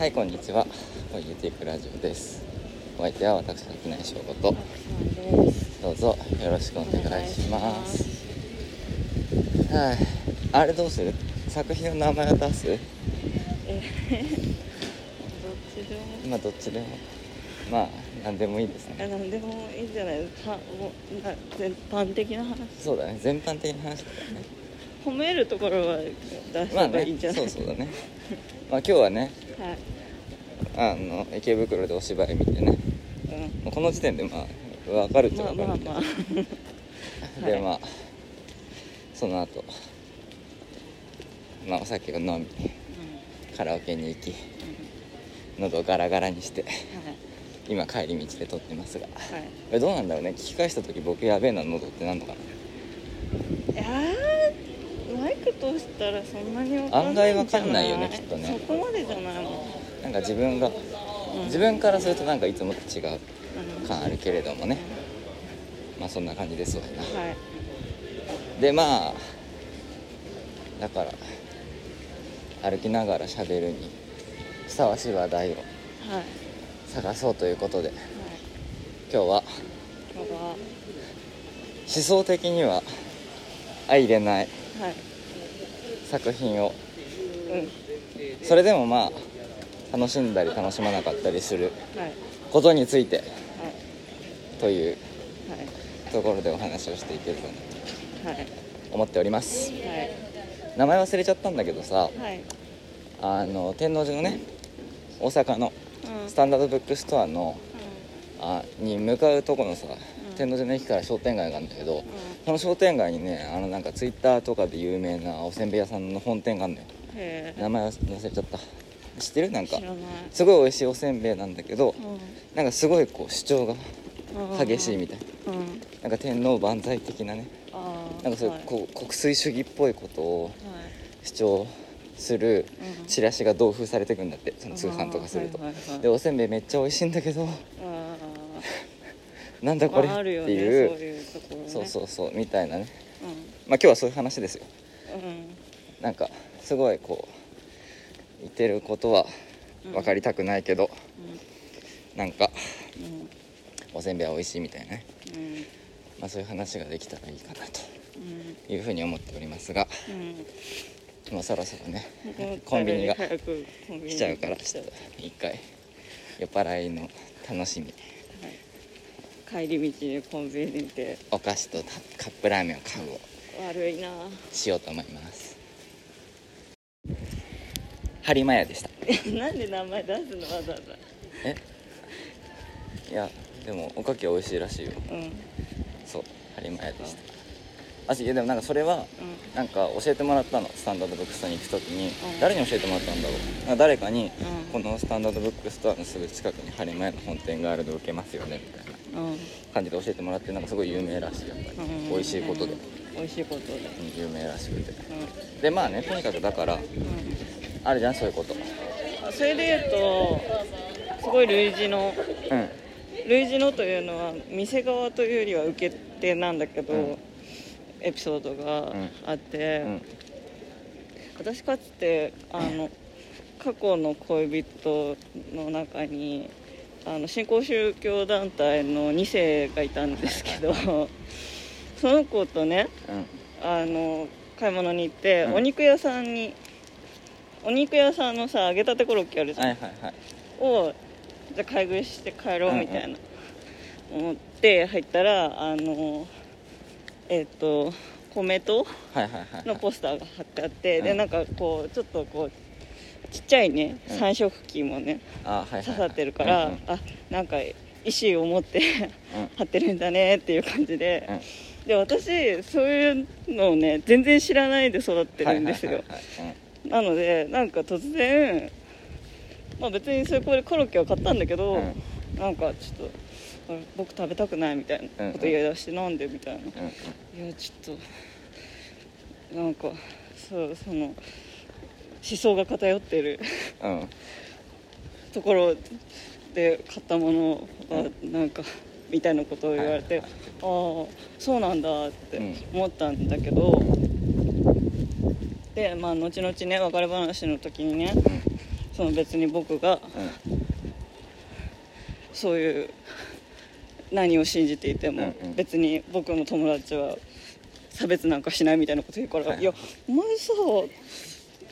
はいこんにちは。こういうテープラジオです。お相手は私滝内翔吾と。どうぞよろしくお願いします。はい。あれどうする？作品の名前を出す？えどっちでも。今 どっちでも。まあ何でもいいですね。あなんでもいいんじゃない？はもうな全般的な話。そうだね。全般的な話だよね。褒めるところは出せまあねばいいんじゃない、そうそうだね。まあ今日はね はいあの池袋でお芝居見てね。うもうこの時点でまあ分かるっちゃん、まあ分かるまあけど、まあ はい。でまあその後まあお酒を飲みうん。カラオケに行きうん。喉をガラガラにしてはい。今帰り道で撮ってますが。はい。えどうなんだろうね？聞き返した時僕やべえな喉ってなんのかな？いやーマイク通したらそんなにわかん案外ないんじゃわかんないよねきっとね。そこまでじゃないもん、なんか自分がうん。自分からするとなんかいつもと違ううん感あるけれどもね。まあそんな感じですわな。はい。でまあだから歩きながら喋るにふさわしい話題をはい。探そうということではい。今日は今日は思想的には相入れないはい。作品を。うん。それでもまあ楽しんだり楽しまなかったりするはい。ことについてはい。というはい。ところでお話をしていければなとはい。思っております。はい。名前忘れちゃったんだけどさはい。あの天王寺のね大阪のうん。スタンダードブックストアのあに向かうとこのさ、ん。天王寺の駅から商店街があるんだけど、うん。その商店街にねあのなんかツイッターとかで有名なおせんべい屋さんの本店があるのよ。名前忘れちゃった知ってる？なんか。すごい美味しいおせんべいなんだけどうなんかすごいこう主張がん。激しいみたい。なうん。なんか天皇万歳的なね。なんかそういうはい。こう国粋主義っぽいことをはい。主張するうん。チラシが同封されてくんだってその通販とかすると。はいはいはい。でおせんべいめっちゃ美味しいんだけどあ なんだこれ？ーまああるよっていねそうういうね。そうそうそうみたいなね。うん。まあ今日はそういう話ですよ。うん。なんかすごいこう言ってることは分かりたくないけど、なんかうん。おせんべいは美味しいみたいなね、うん。まあ、そういう話ができたらいいかなうん。というふうに思っておりますがうん。もうそろそろねうん。コンビニが来ちゃうからちょっと。一回酔っ払いの楽しみ。帰り道にコンビニで。お菓子とカップラーメンを買うを悪いな。しようと思いますハリマヤでした。なんで名前出すのわざわざ。え？いやでもおかきは美味しいらしいよ。うん。そうハリマヤでした。あいやでもなんかそれはうん。なんか教えてもらったの。スタンダードブックストアに行く時に、うん。誰に教えてもらったんだろう。なんか誰かに、うん。このスタンダードブックストアのすぐ近くにハリマヤの本店があるの受けますよねみたいな。うん感じで教えてもらってなんかすごい有名らしいやっぱり、うん。美味しいことで、美味しいことで。うん有名らしくて。うでまあねとにかくだからんうんあるじゃんそういうこと。あそれで言うとすごい類似のうん。類似のというのは店側というよりは受け手なんだけど、うん。エピソードがあって、うん。私かつてあの 過去の恋人の中にあの新興宗教団体の2世がいたんですけどその子とねうん。あの買い物に行って、うん。お肉屋さんにお肉屋さんのさ揚げたてコロッケあるじゃん、はいはいはい。をじゃあ買い食いして帰ろううんうん。みたいな、思って入ったらあのえっ、と米とはいはいはいのポスターが貼ってあって、うん。でなんかこうちょっとこうちっちゃいねうん。三色旗もね、あはいはいはい。刺さってるから、うんうん。あなんか意思を持ってう ん貼ってるんだねっていう感じで、うん。で私そういうのをね全然知らないで育ってるんですよ、はいはいはいはいなのでなんか突然まあ別にそれこれコロッケを買ったんだけど、うん。なんかちょっと僕食べたくないみたいなこと言い出して、なんでみたいな、うんうん。いやちょっとなんかそうその思想が偏ってるうん。ところで買ったものはなんかみたいなことを言われて、はいはいああそうなんだってうん思ったんだけど、でまあ後々ね別れ話の時にねその別に僕がうん。そういう何を信じていても、別に僕の友達は差別なんかしないみたいなこと言うから、はいい、やお前さ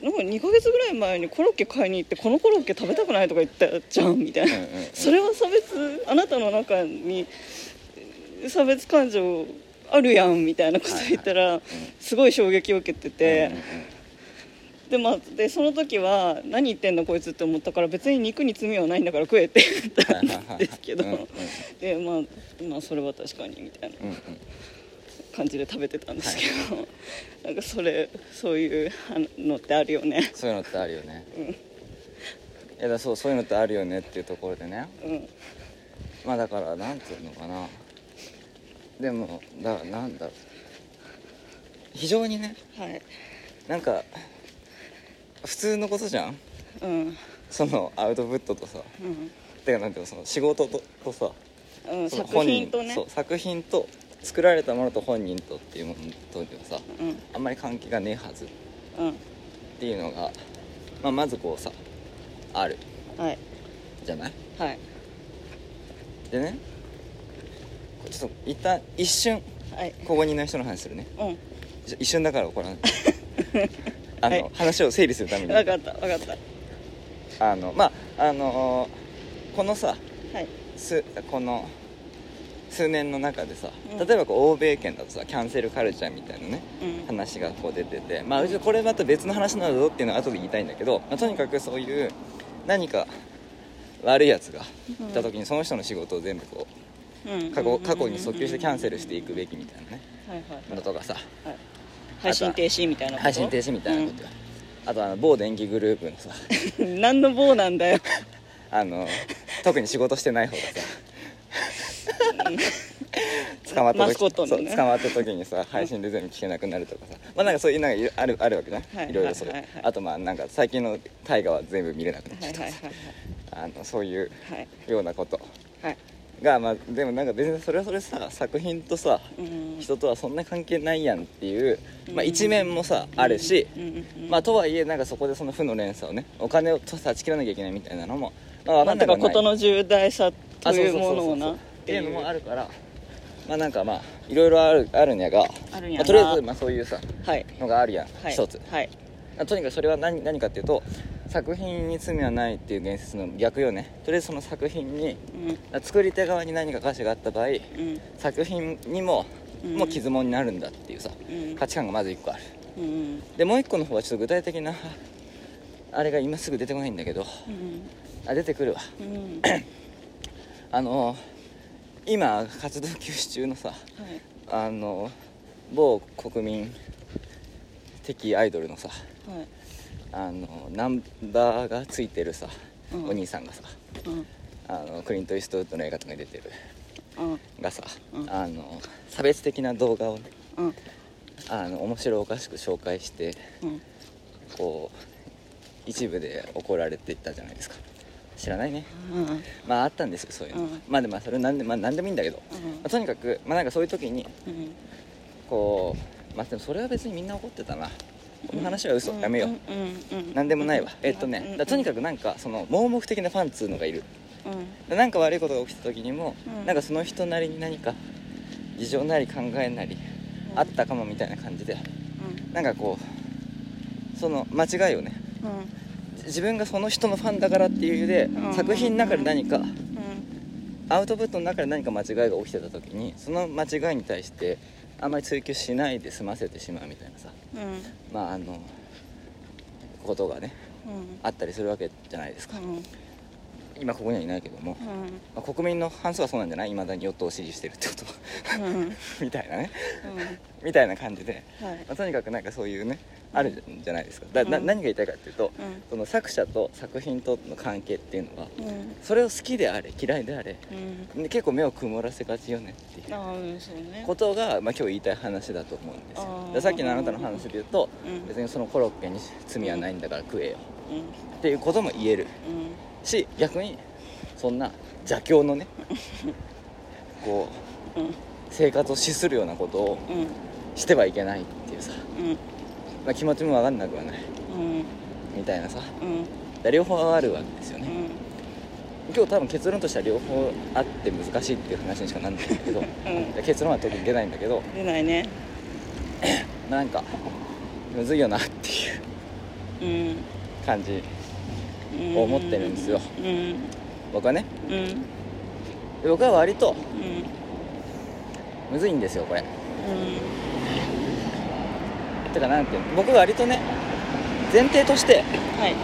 なんか2ヶ月ぐらい前にコロッケ買いに行ってこのコロッケ食べたくないとか言ったじゃんみたいな、それは差別あなたの中に差別感情あるやんみたいなこと言ったら、すごい衝撃を受けてて。で,、まあ、でその時は何言ってんだこいつって思ったから別に肉に罪はないんだから食えって言ったんですけど。で、まあ、まあそれは確かにみたいな感じで食べてたんですけど、なんかそれそういうのってあるよね。そういうのってあるよね、うん。いやだそうそういうのってあるよねっていうところでね。うん。まあだからなんていうのかなでもだからなんだろう。非常にねはい。なんか普通のことじゃん。うん。そのアウトプットとさ。うん。てかなんていうのその仕事ととさ。うん、その作品とね。そう作品と作られたものと本人とっていうものとではさうん。あんまり関係がねえはず。っうん。ていうのが、まあ、まずこうさある。はい。じゃない？はい。でねちょっと一旦一瞬はい。ここにいない人の話するね。うん。一瞬だからこれ あの、はい。話を整理するために。分かった分かった。あのまああのこのさはい。すこの数年の中でさうん。例えばこう欧米圏だとさキャンセルカルチャーみたいなねうん。話がこう出ててまあうちこれまた別の話なんだぞっていうのは後で言いたいんだけど、まあ、とにかくそういう何か悪いやつがいた時にその人の仕事を全部こうんう過去過去に訴求してキャンセルしていくべきみたいなね。はいはいのとかさ。はい。配信停止みたいなこと？配信停止みたいなこと。よ、あとあの某電気グループのさ。う ん何の棒なんだよ。あの特に仕事してない方がさ。捕まった時捕まった時にさ配信で全部聞けなくなるとかさ。まあなんかそういうなんかあるあるわけじゃない、はいいろいろそれ、はいはいはい。あとまあなんか最近の大河は全部見れなくなっちゃったはいはいはい。あのそういうはい。ようなこと。はいがまあでもなんか別にそれはそれさ作品とさうん。人とはそんな関係ないやんっていう、まあ、うん一面もさあるし、うんうんうん。まあとはいえなんかそこでその負の連鎖をねお金を断ち切らなきゃいけないみたいなのも、まあ、分かまあんなくはない。事の重大さというものをなっていう。のもあるからまあなんかまあいろいろあるあるんやがあるんやなまあ、とりあえずまあそういうさはい。のがあるやん、はい。一つ。はい。あとにかくそれは何何かっていうと作品に罪はないっていう言説の逆よね。とりあえずその作品にうん。作り手側に何か歌詞があった場合うん。作品にも、うん。もう傷物になるんだっていうさうん。価値観がまず1個ある。うん。でもう1個の方はちょっと具体的なあれが今すぐ出てこないんだけどうん。あ出てくるわ。うん。あの今活動休止中のさはい。あの某国民的アイドルのさはいあのナンバーがついてるさ、うん。お兄さんがさうん。あのクリント・イーストウッドの映画とかに出てるうん。がさ、うん。あの差別的な動画をねうん。あの面白おかしく紹介してうん。こう一部で怒られていったじゃないですか。知らないね。うん。まああったんですよそういうの、うん。まあでもまあそれなんで,、まあ、なんでもいいんだけど、まあとにかくまあなんかそういう時にうん。こうまあでもそれは別にみんな怒ってたなこの話は嘘、やめよう、うんうんなんでもないわ。えっとねうんだとにかくなんかその盲目的なファンっつうのがいる。うなんか悪いことが起きた時にも、うん。なんかその人なりに何か事情なり考えなり、うん。あったかもみたいな感じでうん。なんかこうその間違いをねうん。自分がその人のファンだからっていう理由で、うん。作品の中で何かうん。アウトプットの中で何か間違いが起きてた時にその間違いに対してあんまり追求しないで済ませてしまうみたいなさ。うん。まああのことがねうん。あったりするわけじゃないですか。うん今ここにはいないけども、まあ、国民の半数はそうなんじゃない？いまだに与党を支持してるってことは。みたいなね。みたいな感じで、はい。まあ、とにかくなんかそういうねあるじゃないですか。だ、なうん。何が言いたいかっていうと、うん。その作者と作品との関係っていうのはうん。それを好きであれ嫌いであれ結構目を曇らせがちよねっていうことが、まあ、今日言いたい話だと思うんですよ。さっきのあなたの話で言うと、うん。別にそのコロッケに罪はないんだから食えようん。っていうことも言える。うんし逆にそんな邪教のね こううん。生活を死するようなことをうん。してはいけないっていうさ、うん。まあ、気持ちも分かんなくはない。うん。みたいなさ。両方あるわけですよね、うん。今日多分結論としては両方あって難しいっていう話にしかなんないんだけどうん。結論は特に出ないんだけど出ないね。なんかむずいよなっていううん。感じうん思ってるんですよ。うん。僕はね。うん。で僕は割とうん。むずいんですよこれ。うん。てかなんていうの僕割とね前提としてはい。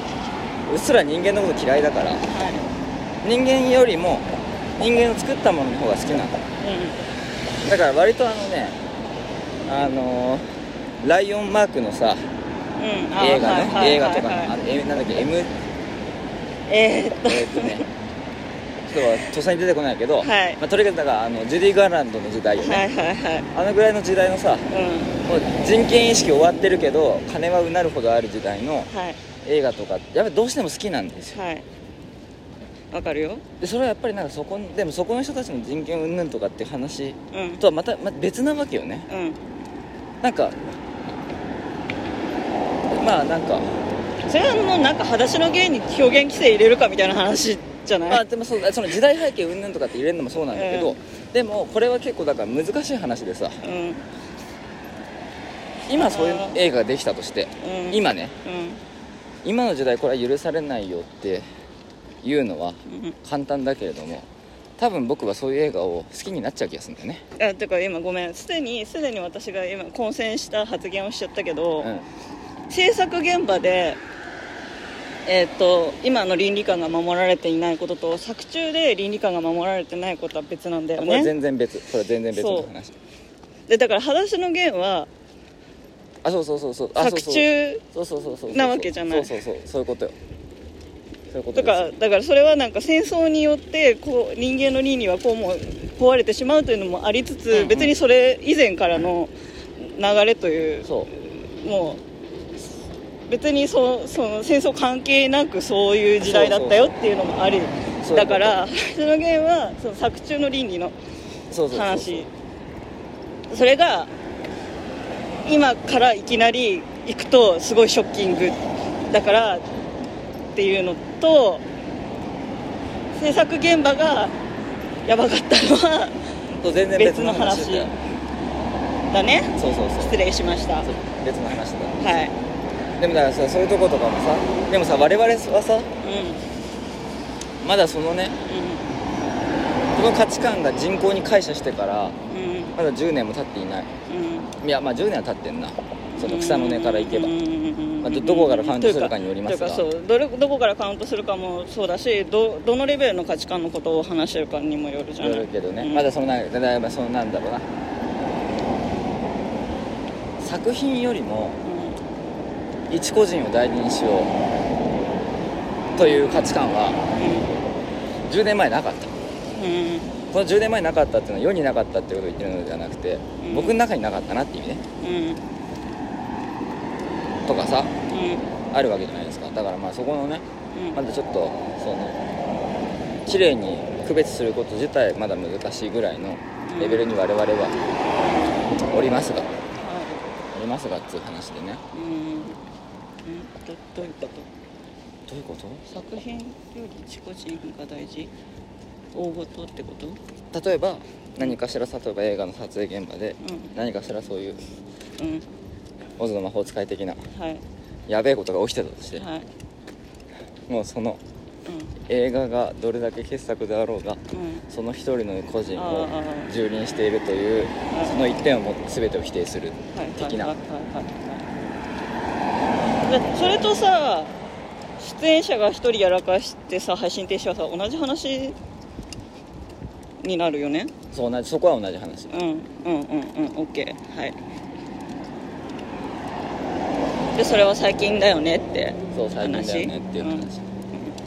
うっすら人間のこと嫌いだからはい。人間よりも人間の作ったものの方が好きなの。だから割とあのねあのーライオンマークのさうん。映画ね、はいはい映画とかの、はいはいあのえなんだっけ M えーっと。えーっとねちょっととっさに出てこないけど、はい。まあ、とにかくだからあのジュディ・ガーランドの時代よね、はいはいはい。あのぐらいの時代のさうん。もう人権意識終わってるけど金はうなるほどある時代のはい。映画とかやっぱりどうしても好きなんですよ。はい。わかるよ。でそれはやっぱりなんかそこでもそこの人たちの人権云々とかっていう話うん。とはまた、ま別なわけよね。うん。なんかまあなんかそれはもうなんか裸足の芸に表現規制入れるかみたいな話じゃない、まあでもそうその時代背景云々とかって入れるのもそうなんだけど、うん。でもこれは結構だから難しい話でさうん。今そういう映画ができたとしてうん。今ねうん。今の時代これは許されないよっていうのはうん。簡単だけれども多分僕はそういう映画を好きになっちゃう気がするんだよね。あてか今ごめん。すでにすでに私が今混戦した発言をしちゃったけど、うん制作現場でえー、と今の倫理観が守られていないことと作中で倫理観が守られてないことは別なんだよこれね全然別。これ全然別の話。でだから裸足の弦はあそうそうそう。そうあ作そうそう中そう。そうそう。そうなわけじゃない。そうそうそう。そういうことよ。そういうことだからだからそれはなんか戦争によってこう人間の倫理はこうも壊れてしまうというのもありつつ、うんうん。別にそれ以前からの流れというそう。もう別にそその戦争関係なくそういう時代だったよっていうのもあり。だからそのゲームはその作中の倫理の話。それが今からいきなり行くとすごいショッキングだからっていうのと制作現場がやばかったのは別の話だ。ね。失礼しました。別の話だ。はいでもだからさそういうとことかもさでもさ我々はさうん。まだそのねこの価値観が人口に解釈してからうん。まだ10年も経っていない。うん。いやまあ10年は経ってんな。その草の根からいけば。うん。まあどどこからカウントするかによりますが。というかそうどれどこからカウントするかもそうだしどどのレベルの価値観のことを話してるかにもよるじゃない。よるけどね、うん。まだそのなだだいぶそのなんだろうな。作品よりも一個人を大事にしようという価値観は10年前なかった。この10年前なかったっていうのは世になかったってことを言ってるのではなくて、うん。僕の中になかったなっていうね。うん。とかさうん。あるわけじゃないですか。だからまあそこのねうん。まだちょっとその綺麗に区別すること自体まだ難しいぐらいのレベルに我々はおりますが。はおりますがっつう話でねどどういうこと？どういうこと？作品より自己人が大事？大事ってこと？例えば何かしら例えば映画の撮影現場でうん。何かしらそういううん。オズの魔法使い的なはい。やべえことが起きてたとしてはい。もうそのうん。映画がどれだけ傑作であろうがうん。その一人の個人をああ蹂躙しているというあその一点をもって全てを否定するはい的な。はいはいはい。はいでそれとさ出演者が一人やらかしてさ配信停止はさ同じ話になるよね？そう同じそこは同じ話。うんうんうんうん。オッケーはい。でそれは最近だよねってそう最近だよねっていう話。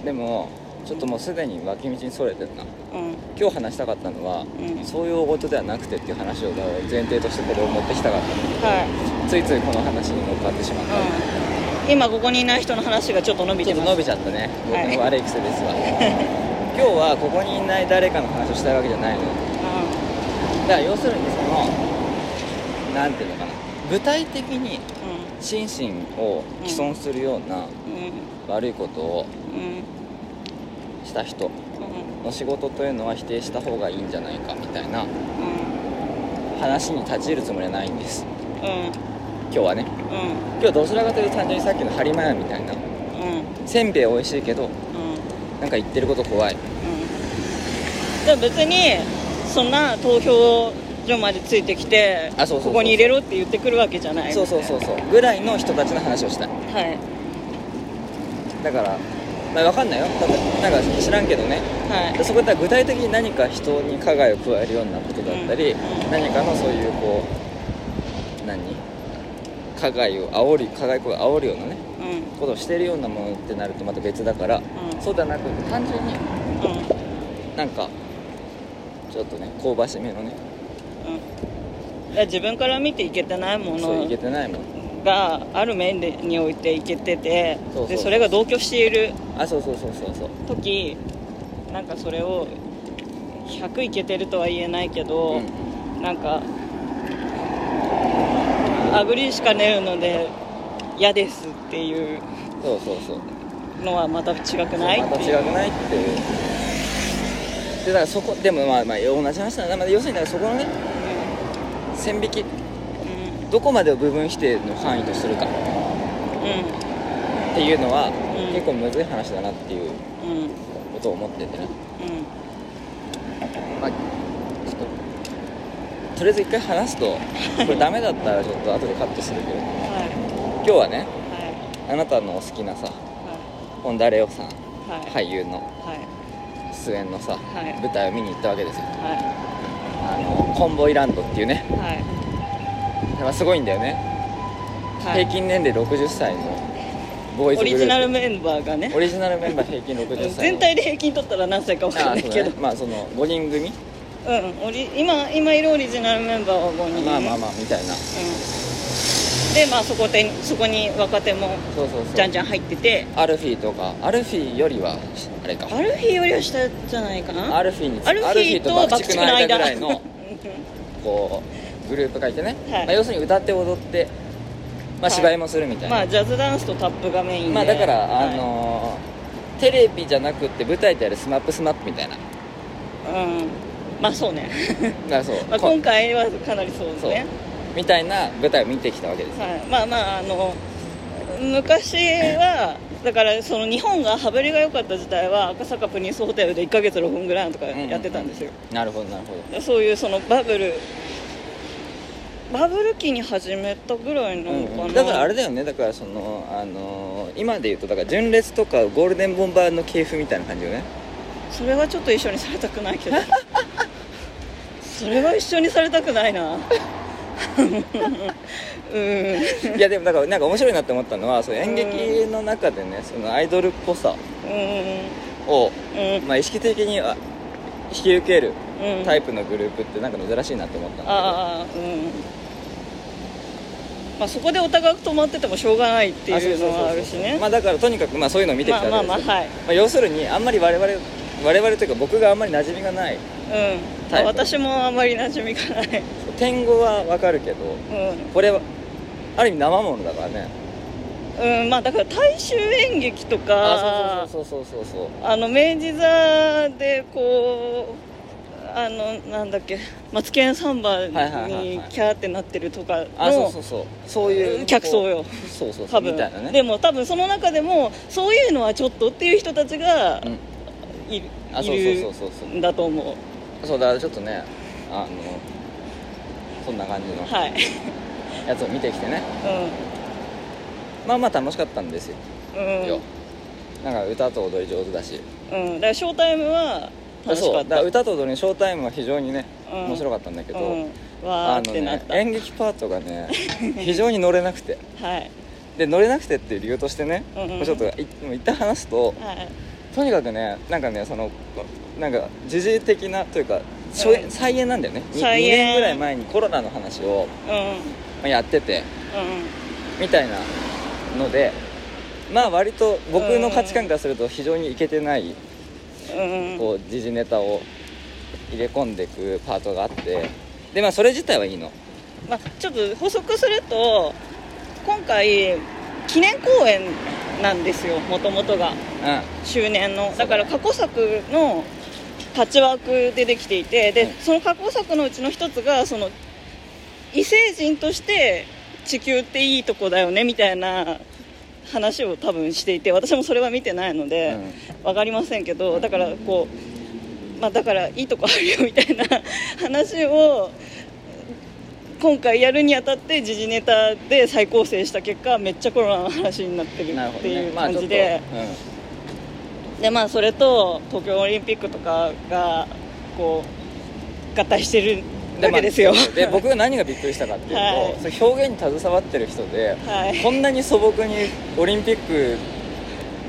でもちょっともうすでに脇道にそれてるなうん。今日話したかったのは、うん。そういう大事ではなくてっていう話を前提としてこれを持ってきたかったの。はい、ついついこの話に乗っかってしまった、うん、今ここにいない人の話がちょっと伸びちょっと伸びちゃったね。僕はい。の悪い癖ですわ、今日はここにいない誰かの話をしたいわけじゃないの。だから要するにそのなんていうのかな。具体的にう心身を毀損するような悪いことをうん。した人うん。の仕事というのは否定した方がいいんじゃないかみたいなう話に立ち入るつもりはないんです。んうん今日はね。うん。今日どちらかというと単純にさっきの播磨屋みたいな。うん。せんべい美味しいけどうん。なんか言ってること怖い。うん。でも別にそんな投票所までついてきてあそうそうそうそう。ここに入れろって言ってくるわけじゃないそうそうそうそう。ぐらいの人たちの話をした。いはい。だからまあ分かんないよ。ただなんか知らんけどね。はい。でそこで具体的に何か人に加害を加えるようなことだったり、うん。何かのそういうこう何？加害を煽り加害行為を煽るようなねうん。ことをしてるようなものってなるとまた別だから、うん。そうではなく単純にうん。なんかちょっとね香ばしめのねうん。自分から見ていけてないもそういけのてないもんがある面でにおいていけててでそれが同居しているあそうそうそうそうそう。時なんかそれを100いけてるとは言えないけど、なんかあぐりしかねるので嫌ですっていうそうそうそう。のはまた違くないまた違くないっていう。でだからそこでもまあまあ同じ話だな、まあ、要するにだからそこのね線引き。うん。どこまでを部分否定の範囲とするか。うっていうのは、うん。結構むずい話だなっていうんうん。ことを思っててね。まあちょっととりあえず一回話すと。これダメだったらちょっと後でカットするけど。は今日はねいはい。あなたのお好きなさは本田レオさん俳優のはい。出演のさ、はい。舞台を見に行ったわけですよ。はあのコンボイランドっていうね、いはい。まあ、すごいんだよね、はい。平均年齢60歳のボーイズオグループ。リジナルメンバーがね。オリジナルメンバー平均60歳の。全体で平均取ったら何歳か分かんないけど。だね。まあその5人組うんオリ今今いるオリジナルメンバーは5人。まあまあまあみたいな。うん。でまあそこでそこに若手もじゃんじゃん入ってて。アルフィーとか。アルフィーよりはあれか。アルフィーよりは下じゃないかな。アルフィーにアルフィーと爆竹の間ぐらいのこうグループがいてね、はい。まあ、要するに歌って踊って、まあ、はい。芝居もするみたいな、まあジャズダンスとタップがメインで。まあだから、はいあのーテレビじゃなくって舞台でやるスマップスマップみたいな。うんまあそうね、らそう、まあ、こ今回はかなりそうですねみたいな舞台を見てきたわけですよはい、まあまああの昔はだからその日本が羽振りが良かった時代は赤坂プリンスホテルで1ヶ月6分ぐらいとかやってたんですよ、なるほどなるほど。そういうそのバブルバブル期に始めたぐらいなのかな、うんだからあれだよね。だからそのあのー今で言うとだから純烈とかゴールデンボンバーの系譜みたいな感じよね。それはちょっと一緒にされたくないけど それは一緒にされたくないな。うん。いやでもだからなんか面白いなって思ったのはそう演劇の中でねそのアイドルっぽさうん。を、うん。まあ、意識的にあ引き受けるうん。タイプのグループってなんか珍しいなって思ったんだけど。ああうん。まあそこでお互い止まっててもしょうがないっていうのはあるしね。まあだからとにかくまあそういうのを見てきたまあわけですよ。まあまあはい。まあ要するにあんまり我々我々というか僕があんまり馴染みがないうんタイプ私もあまり馴染みがない。天狗はわかるけどうこれはある意味生ものだからね。ん、うん、まあだから大衆演劇とかあそうそうそうそうそうあの明治座でこうあのなんだっけマツケンサンバにはいキャーってなってるとかあそうのそうそう。そういう客層よ。そうそうそ多分。うみたいなね。でも多分その中でもそういうのはちょっとっていう人たちがうん。いる,、ういるそうそうそう。そんだと思ううそうだからちょっとねあのそんな感じのはい。やつを見てきてね。まあまあ楽しかったんですよ、うん。よなんか歌と踊り上手だし。うん、うん、だからショータイムは楽しかった。そう。だから歌と踊りのショータイムは非常にね、うん。面白かったんだけど、うん、わーあのねってなった、演劇パートがね 非常に乗れなくて。はい。で乗れなくてっていう理由としてね、うんうん。もうちょっといもう一旦話すとはいとにかくねなんかねそのなんか時事的なというか、初演うん。再演なんだよね。2, 再演。年ぐらい前にコロナの話を、うん。まあ、やっててうみたいなのでまあ割と僕の価値観からすると非常にイケてないんうん。こう時事ネタを入れ込んでいくパートがあってでまあそれ自体はいいの。まあ、ちょっと補足すると今回記念公演なんですよもともとが。う周年の。だから過去作のパッチワークでできていてでうん。その過去作のうちの一つがその異星人として地球っていいとこだよねみたいな話を多分していて私もそれは見てないので、分かりませんけどだからこう、まあ、だからいいとこあるよみたいな話を今回やるにあたって時事ネタで再構成した結果めっちゃコロナの話になってるっていうね。まあちょっと感じで。でまあそれと東京オリンピックとかがこう合体してるうんわけですよ、まあで僕が何がびっくりしたかっていうと、はい。表現に携わってる人で、はい。こんなに素朴にオリンピック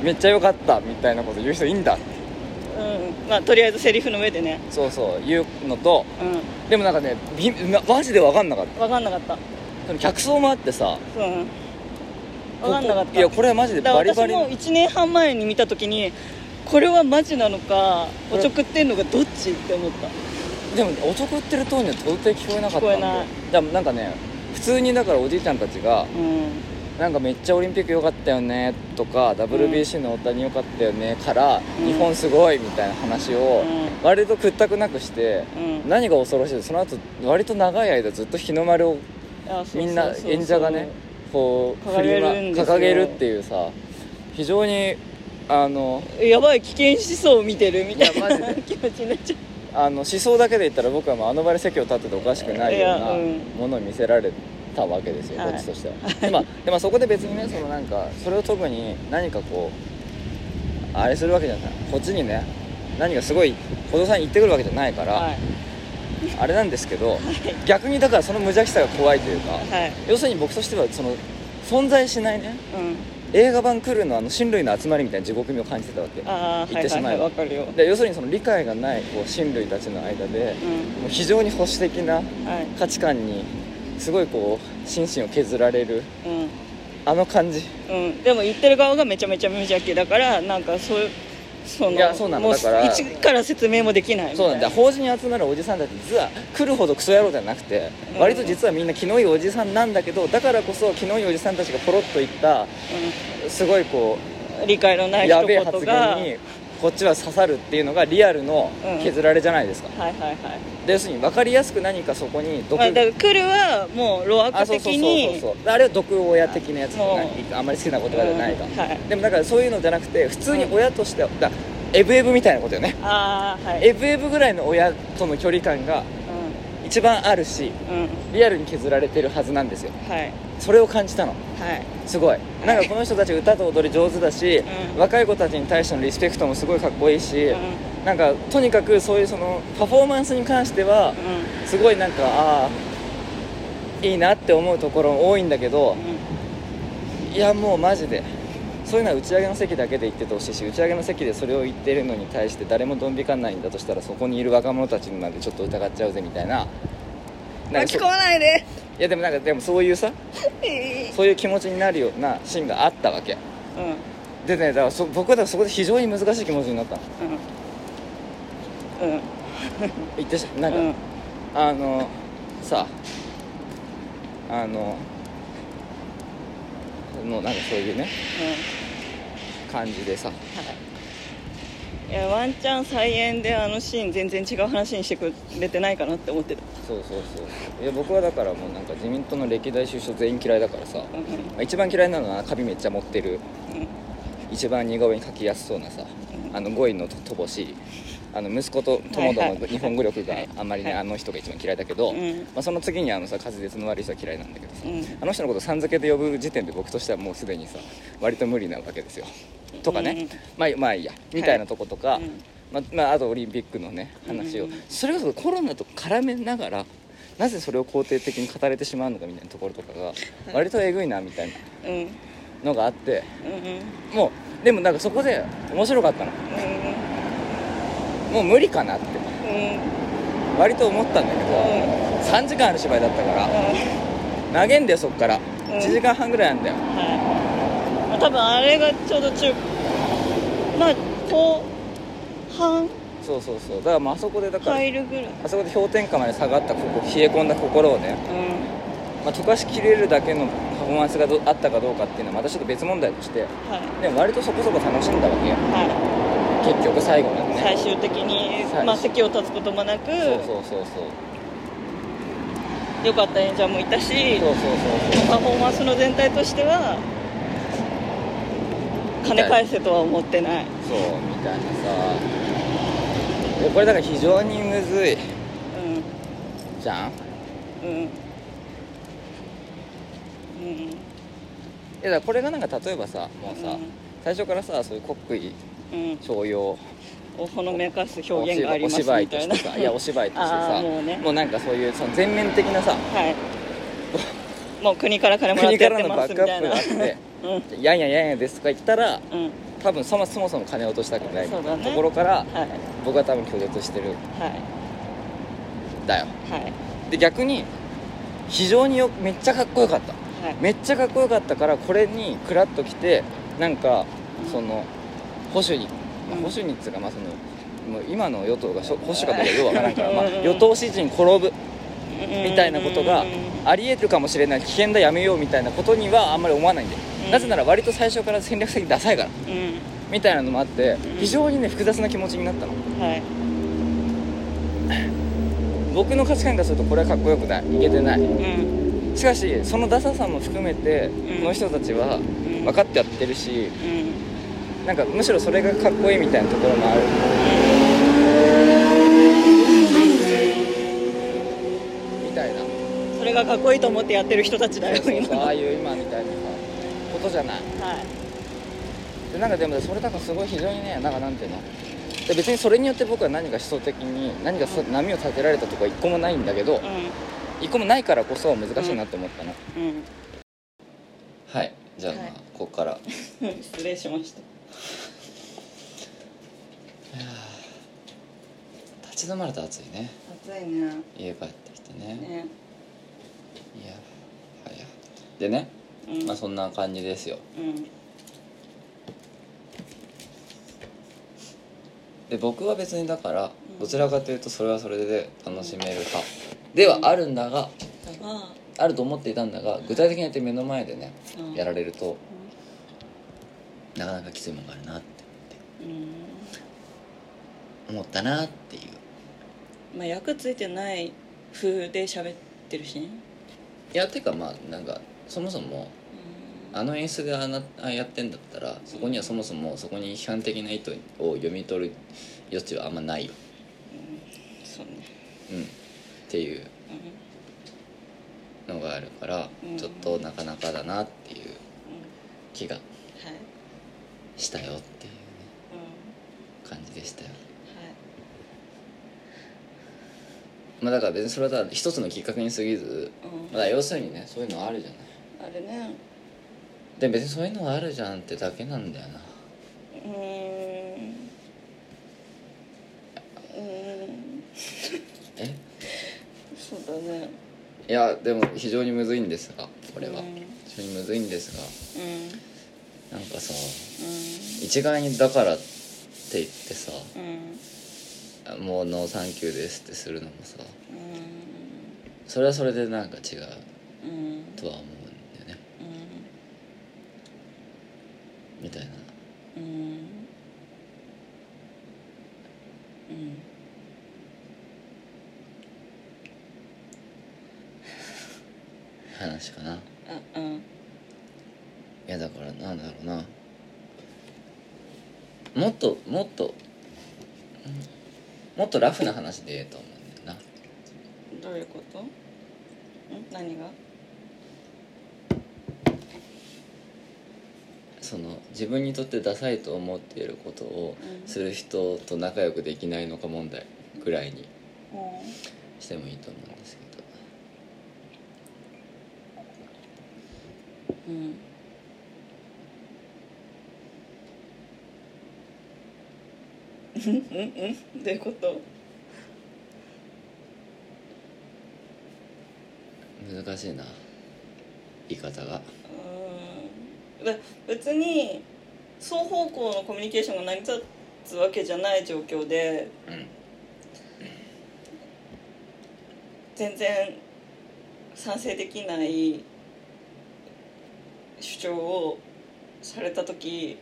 めっちゃ良かったみたいなこと言う人いいんだうん。まあ、とりあえずセリフの上でね。そうそう。言うのとうでもなんかねマジで分かんなかった。ん分かんなかった。客層もあってさう。ん分かんなかった。ここいやこれはマジでだからバリバリ私も1年半前に見た時にこれはマジなのかこれおちょくってんのかどっちって思った。でもおちょくってるトーンには到底聞こえなかったんで。聞こえない。でもなんかね普通にだからおじいちゃんたちがうんなんかめっちゃオリンピック良かったよねとか WBC の大谷良かったよねから、うん。日本すごいみたいな話をうん。割と屈託なくして、うん。何が恐ろしいその後割と長い間ずっと日の丸をみんな演者がねこう掲げるんですよ。掲げるっていうさ非常にあのやばい危険思想を見てるみたいな 気持ちになっちゃう。あの思想だけで言ったら僕はもうあの場で席を立ってておかしくないようなうん。ものを見せられたわけですよ、はい。こっちとしては、でまあでまあそこで別にねそのなんかそれを特に何かこうあれするわけじゃない。こっちにね何かすごい小僧さんに言ってくるわけじゃないから、はい。あれなんですけど逆にだからその無邪気さが怖いというか、はい。要するに僕としてはその存在しないねうん。映画版来るのあの親類の集まりみたいな地獄味を感じてたわけ。言ってしまえば。わかるよ。で要するにその理解がないこう親類たちの間でうん。もう非常に保守的なはい。価値観にすごいこう心身を削られるうん。あの感じ。うん、でも言ってる側がめちゃめちゃ無邪気だからなんかそういうそのいやそうなのもうだから一から説明もできないそうなんだ。法事に集まるおじさんたち実は来るほどクソ野郎じゃなくて、うん。割と実はみんな気のいいおじさんなんだけどだからこそ気のいいおじさんたちがポロッと言ったすごいこうん、理解のなうい一やべえ発言にこっちは刺さるっていうのがリアルのうん。削られじゃないですか、はいはいはい。で要するに分かりやすく何かそこに毒まあ、だから来るはもう路悪あそうそうそう的にあれは毒親的なやつなあんまり好きな言葉じゃないが、うん。はい。でもだからそういうのじゃなくて普通に親としてはだエブエブみたいなことよね。ああはい。エブエブぐらいの親との距離感が一番あるしうんうん。リアルに削られてるはずなんですよ。はいそれを感じたの。はい。すごい。なんかこの人たち歌と踊り上手だし、うん。若い子たちに対してのリスペクトもすごいかっこいいし、うん。なんかとにかくそういうそのパフォーマンスに関してはうすごいなんかああいいなって思うところ多いんだけどん。いやもうマジで。そういうのは打ち上げの席だけで言っててほしいし打ち上げの席でそれを言ってるのに対して誰もドン引かないんだとしたらそこにいる若者たちなんでちょっと疑っちゃうぜみたいな。なんかそ巻き込まないでいやでもなんかでもそういうさえ そういう気持ちになるようなシーンがあったわけ。ーうん。でねだからそ僕はだからそこで非常に難しい気持ちになったの。うん。うん。言ってしなんか、うん。あのさあのもうなんかそういうね感じでさ。いやワンチャン再演であのシーン全然違う話にしてくれてないかなって思ってた。そうそうそういや僕はだからもうなんか自民党の歴代首相全員嫌いだからさ、一番嫌いなのはカビめっちゃ持ってるうん一番似顔絵に描きやすそうなさあの5位の乏しいあの息子と友との日本語力があんまりね、はい。あの人が一番嫌いだけど、うん。まあ、その次にあのさ滑舌の悪い人は嫌いなんだけどさ、うん。あの人のことさん付けで呼ぶ時点で僕としてはもうすでにさ割と無理なわけですよとかね、うん。まあまあいいや。みたいなとことか、うん。まあまあ、あとオリンピックのね話を、うんそれこそコロナと絡めながらなぜそれを肯定的に語れてしまうのかみたいなところとかが割とえぐいなみたいな。うん。うんのがあって。うんもうでもなんかそこで面白かったの。もう無理かなって。うん。割と思ったんだけど3時間ある芝居だったから。投げんだよそっから。1時間半ぐらいあんだよ。はい、まあ、多分あれがちょうど中まあ後半？そうそうそう。だからまああそこでだから入るぐらい。あそこで氷点下まで下がったここ冷え込んだ心をね、うまあ、溶かしきれるだけのパフォーマンスがどあったかどうかっていうのはまたちょっと別問題としてはい。でも割とそこそこ楽しんだわけよは結局最後までい、ね。最終的に、はいまあ、席を立つこともなく。そうそうそうそう。良かった演者もいたしそうそうそうそう。パフォーマンスの全体としては金返せとは思ってない。そうみたいなさ。でこれだから非常にむずい。うん。じゃん。うん。うん。いやだこれがなんか例えばさもうさ、うん。最初からさそういう国威うん。徴用おほのめかす表現がありおます芝居としみたいなてさいやお芝居としてあさーもうね。もうなんかそういうその全面的なさはい。もう国から金もらっ国てやってからのバッますみたいな。クアップがあってうん「やんややんやです」とか言ったらうん。多分そもそもそも金を落としたくないそうだね。ところからはい。僕は多分拒絶してる。んはい。だよ。はい。で逆に非常によめっちゃかっこよかった。はい。めっちゃかっこよかったからこれにクラッときてなんかうん。その保守に、まあうん。保守にっつうかまあそのもう今の与党が保守かどうかようわからんから、まあうん、与党支持に転ぶみたいなことがあり得るかもしれない。危険だやめようみたいなことにはあんまり思わないんだよ、うんなぜなら割と最初から戦略的にダサいから。うん。みたいなのもあってん。非常にね複雑な気持ちになったの。はい。僕の価値観からするとこれはかっこよくない。いけてない。うん。しかしそのダサさも含めてん。この人たちはん。分かってやってるしうん。なんかむしろそれがかっこいいみたいなところもある。みたいな。それがかっこいいと思ってやってる人たちだよそうそう今ああいう今みたいな。さことじゃない。はい。でなんかでもそれだからすごい非常にねなんかなんていうの。で別にそれによって僕は何か思想的に何かさ波を立てられたとか一個もないんだけどう一個もないからこそ難しいなって思ったの、ん。うん。はい。じゃあ、まあはい。ここから。失礼しました。立ち止まると暑いね。暑いね。家帰ってきてね。ね。いやはやでね、うん。まあそんな感じですよ。うん。で僕は別にだからうん。どちらかというとそれはそれで楽しめる派。ではあるんだがあると思っていたんだが具体的にやって目の前でねうん。やられるとなかなかきついものがあるなって。うん。思ったなっていう。まあ役ついてない風で喋ってるしね。いやてかまあなんかそもそもあの演出であなあやってんだったらそこにはそもそもそこに批判的な意図を読み取る余地はあんまないよ。そうね。うん。っていうのがあるから、うん。ちょっとなかなかだなっていううんうん気がはいしたよっていうねうん。感じでしたよ。はい。まあだから別にそれは一つのきっかけに過ぎず、うん。まあ、要するにねそういうのあるじゃない。あれねで別にそういうのがあるじゃんってだけなんだよな。うーん。うーん。え？そうだね。いやでも非常にむずいんですがこれは、うん。非常にむずいんですが。うん。なんかさう一概にだからって言ってさんうん。もうノーサンキューですってするのもさうそれはそれでなんか違うとは思うんだよねみたいな。うん。うん。話かなあうん。いやだからなん。だろうなもっともっともっとラフな話でええと思うん。だよなどういうことん。何がその自分にとってダサいと思っていることをうんする人と仲良くできないのか問題ぐらいにうしてもいいと思うんですけど。んうん。うん。うんうんどういうこと？難しいな。言い方が別に双方向のコミュニケーションが成り立つわけじゃない状況でうん。全然賛成できない主張をされた時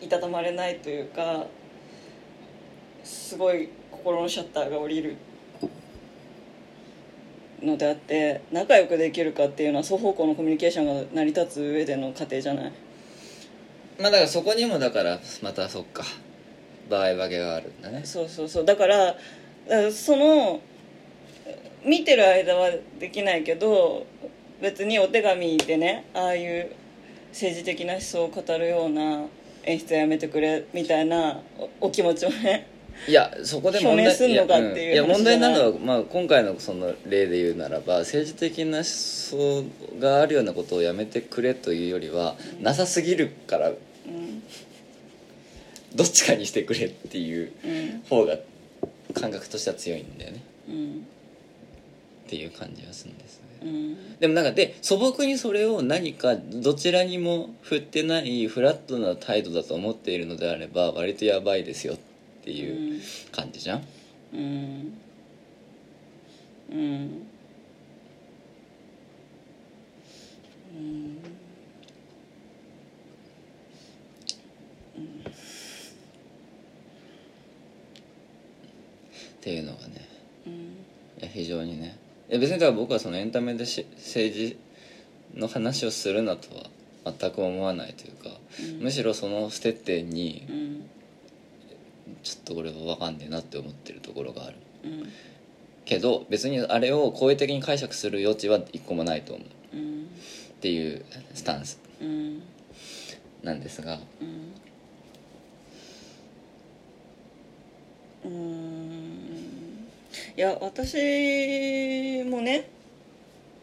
いたたまれないというかすごい心のシャッターが降りるのであって仲良くできるかっていうのは双方向のコミュニケーションが成り立つ上での過程じゃない？まあだからそこにもだからまたそっか。場合分けがあるんだね。そうそうそう。だからその見てる間はできないけど別にお手紙でねああいう政治的な思想を語るような演出はやめてくれみたいなおお気持ちをねいやそこで問題すんのかっていうや,、ん、い。や問題なのは、まあ、今回のその例で言うならば政治的な思想があるようなことをやめてくれというよりは、なさすぎるからうんどっちかにしてくれっていううん方が感覚としては強いんだよね。うんっていう感じがするんですね。うんでもなんかで素朴にそれを何かどちらにも振ってないフラットな態度だと思っているのであれば割とやばいですよっていう感じじゃん？うんうんうんっていうのがねうんいや非常にね。いや別にだから僕はそのエンタメでし政治の話をするなとは全く思わないというか、むしろその不徹底にうんちょっと俺は分かんねえなって思ってるところがある。うん。けど別にあれを好意的に解釈する余地は一個もないと思う。うんっていうスタンス。うん。なんですが。うん。うん。いや私もね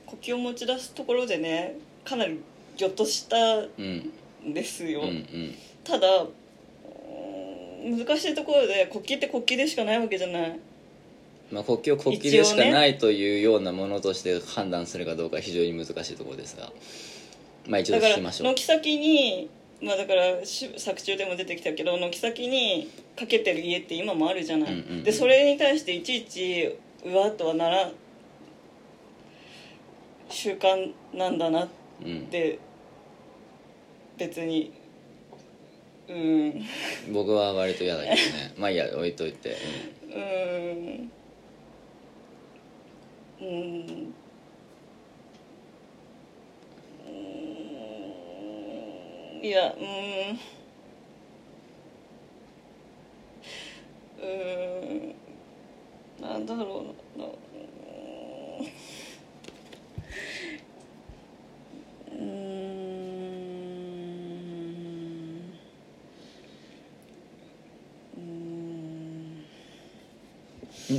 呼吸を持ち出すところでねかなりぎょっとしたうんんですよ、うん。うん。ただ難しいところで国旗って国旗でしかないわけじゃない。まあ国旗を国旗でしかないというようなものとして判断するかどうかは非常に難しいところですが。まあ一度聞きましょう。軒先にまあだからし作中でも出てきたけど軒先にかけてる家って今もあるじゃない、うんうんうん。でそれに対していちいちうわっとはなら習慣なんだなっうん。て別にうん。僕は割と嫌だけどね。まあいいや置いといて、うん。うん。うん。いやうん。うん。なんだろうな。うんうんうん、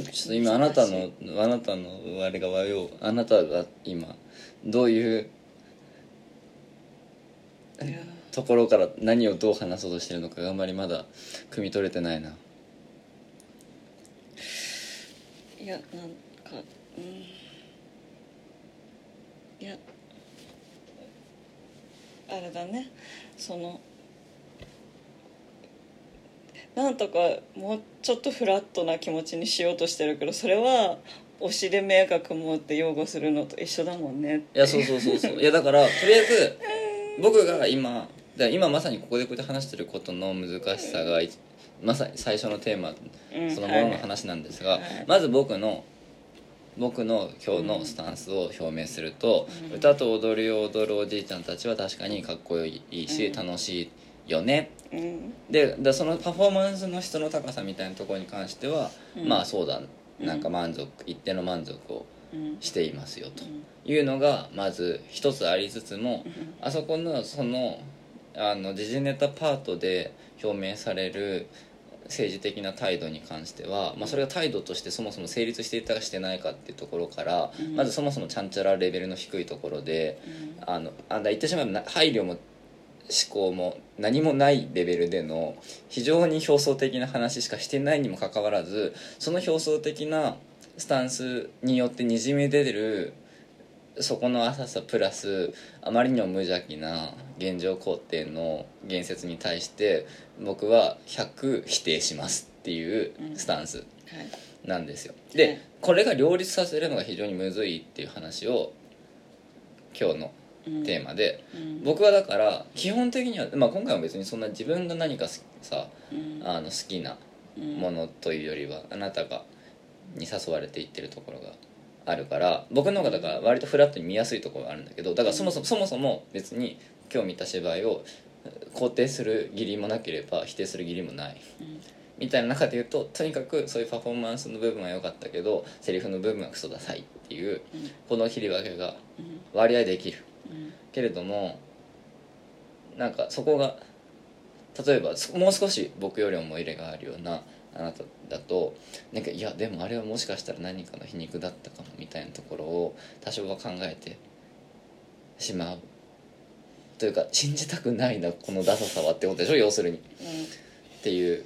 ちょっと今あなたのあなたのあれが和よあなたが今どういうところから何をどう話そうとしてるのかがあんまりまだ汲み取れてないな。いやなんかうん。いやあれだね。そのなんとかもうちょっとフラットな気持ちにしようとしてるけどそれは推しで迷惑持って擁護するのと一緒だもんねいやそうそうそうそう。いやだからとりあえず僕が今今まさにここでこうやって話してることの難しさがいまさに最初のテーマうんそのものの話なんですが、はい。まず僕の僕の今日のスタンスを表明すると、うん。歌と踊りを踊るおじいちゃんたちは確かにかっこいいし、うん。楽しいよねうんでだそのパフォーマンスの質の高さみたいなところに関しては、うん。まあそうだ。うん。なんか満足、一定の満足をうん。していますよと。いうのがまず一つありつつも、うん。あそこのそのあの時事ネタパートで表明される政治的な態度に関しては、まあ、それが態度としてそもそも成立していたかしてないかっていうところから、うん。まずそもそもちゃんちゃらレベルの低いところであのあ言ってしまえばな配慮も思考も何もないレベルでの非常に表層的な話しかしてないにもかかわらずその表層的なスタンスによってにじみ出るそこの浅さプラスあまりにも無邪気な現状肯定の言説に対して僕は100否定しますっていうスタンスはい。なんですよ。で、はい。これが両立させるのが非常にむずいっていう話を今日のうんテーマで、うん。僕はだから基本的には、まあ、今回は別にそんな自分が何かさうん。あの好きなうん。ものというよりはあなたがに誘われていってるところがあるから僕の方がだから割とフラットに見やすいところがあるんだけどだからそもそもそもそも別に今日見た芝居を肯定する義理もなければ否定する義理もないうん。みたいな中で言うととにかくそういうパフォーマンスの部分は良かったけどセリフの部分はクソダサいっていううん。この切り分けがうん。割合できる。うんけれどもなんかそこが例えばもう少し僕より思い入れがあるようなあなただとなんかいやでもあれはもしかしたら何かの皮肉だったかもみたいなところを多少は考えてしまう。というか信じたくないなこのダサさはってことでしょ？要するに。っていう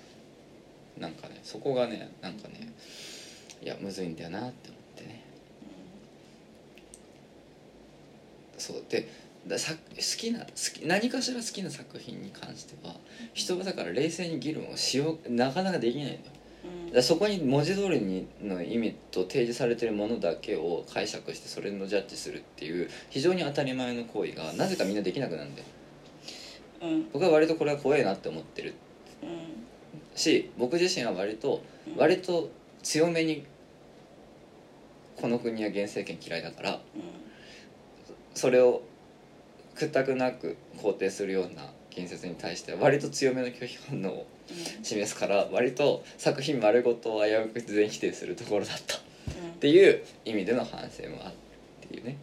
なんかねそこがねなんかねいやむずいんだよなって思ってね。そう。でださ好きな好き何かしら好きな作品に関しては人はだから冷静に議論をしようなかなかできないんだよ。うん。だそこに文字通りにの意味と提示されてるものだけを解釈してそれのジャッジするっていう非常に当たり前の行為がなぜかみんなできなくなるんだよ。うん。僕は割とこれは怖いなって思ってる。うん。し僕自身は割とうん。割と強めにこの国は現政権嫌いだからそれを屈託なく肯定するような建設に対しては割と強めの拒否反応を示すから割と作品丸ごと危うく全否定するところだった。っていう意味での反省もあるっていうね。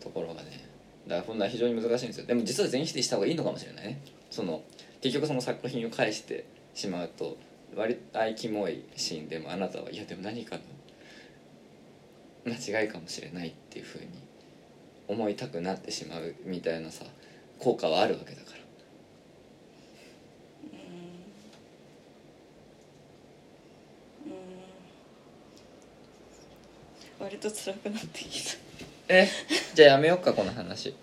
ところがね。だからこんな非常に難しいんですよ。でも実は全否定した方がいいのかもしれないね。その結局その作品を返してしまうと割合キモいシーンでもあなたはいやでも何かの間違いかもしれないっていうふうに思いたくなってしまうみたいなさ効果はあるわけだから。割と辛くなってきた。え？じゃあやめよっかこの話。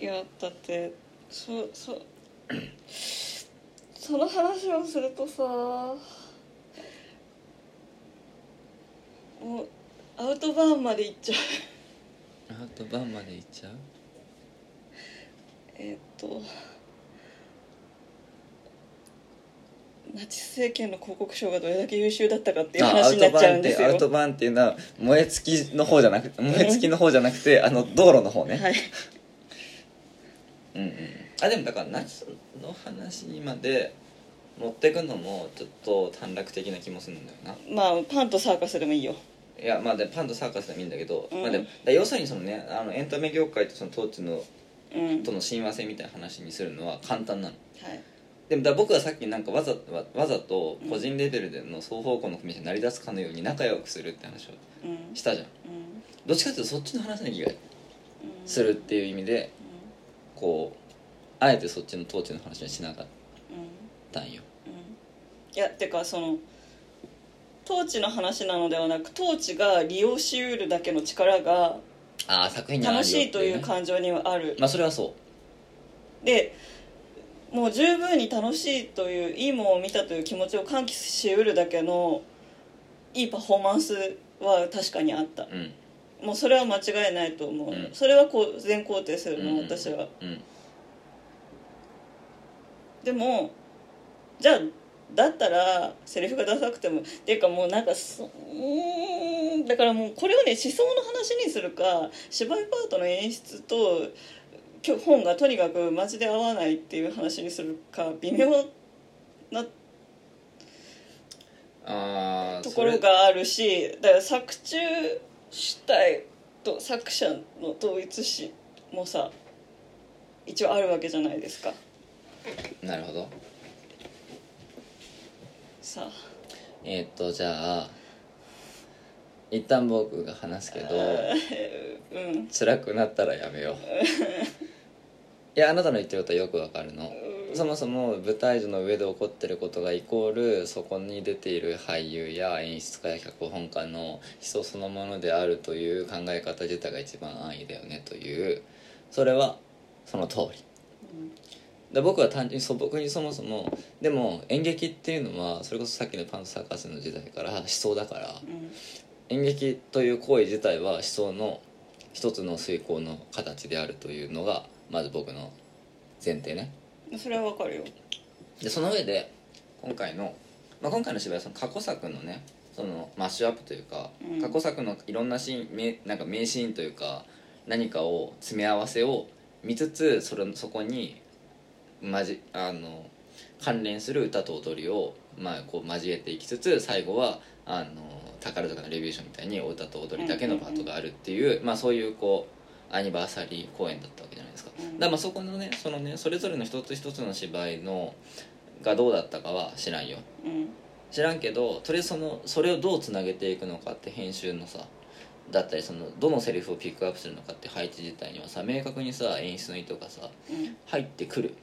いやだってそそ その話をするとさもうアウトバーンまで行っちゃうアウトバーンまで行っちゃう？えーっとナチス政権の広告賞がどれだけ優秀だったかっていう話になっちゃうんですよ。てアウトバーンっていうのは燃え尽きの方じゃなくて燃え尽きの方じゃなくてあの道路の方ね、はい。うんうんあでもだからナチスの話にまで持ってくのもちょっと短絡的な気もするんだよな。まあパンとサーカスでもいいよいやまあでパンとサーカスでもいいんだけど、うんまあでもだ要するにそのねあのエンタメ業界とその統治のうん。との親和性みたいな話にするのは簡単なの。はい。でもだ僕はさっきなんかわざわわざと個人レベルでの双方向のコミュニケーションに成り立つかのように仲良くするって話をうん。したじゃん。うん。どっちかっていうとそっちの話の気がうん。するっていう意味でこうあえてそっちの統治の話にしなかっうんうん。たん。よいやてかその統治の話なのではなく統治が利用しうるだけの力がああ作品に楽しいという感情にはある。まあそれはそでもう十分に楽しいといういいものを見たという気持ちを喚起しうるだけのいいパフォーマンスは確かにあった。ううん。もうそれは間違いないと思う、うん。それはこう全肯定するの、うん。私は。うん。でもじゃあだったらセリフがダサくてもっていうかもうなんかそうーんだからもうこれをね思想の話にするか芝居パートの演出と本がとにかくマジで合わないっていう話にするか微妙なところがあるしだから作中主体と作者の統一視もさ一応あるわけじゃないですか。なるほどさあ。えーっとじゃあ一旦僕が話すけど うん。辛くなったらやめよう。いやあなたの言ってることはよくわかるの。そもそも舞台上の上で起こってることがイコールそこに出ている俳優や演出家や脚本家の思想そのものであるという考え方自体が一番安易だよねという。それはその通りで僕は単純に素朴にそもそもでも演劇っていうのはそれこそさっきのパンツサーカスの時代から思想だからうん。演劇という行為自体は思想の一つの遂行の形であるというのがまず僕の前提ね。それはわかるよ。でその上で今回の、まあ、今回の芝居はその過去作のねそのマッシュアップというか、うん。過去作のいろんなシーン名なんか名シーンというか何かを詰め合わせを見つつそれそこにまじあの関連する歌と踊りを、まあ、こう交えていきつつ最後はあの宝塚のレビューションみたいにお歌と踊りだけのパートがあるっていう、まあ、そういうこうアニバーサリー公演だったわけじゃないですか。うん。だからまあそこのねそのねそれぞれの一つ一つの芝居のがどうだったかは知らんよ。うん。知らんけどとりあえずそのそれをどうつなげていくのかって編集のさだったりそのどのセリフをピックアップするのかって配置自体にはさ明確にさ演出の意図がさうん。入ってくる。うん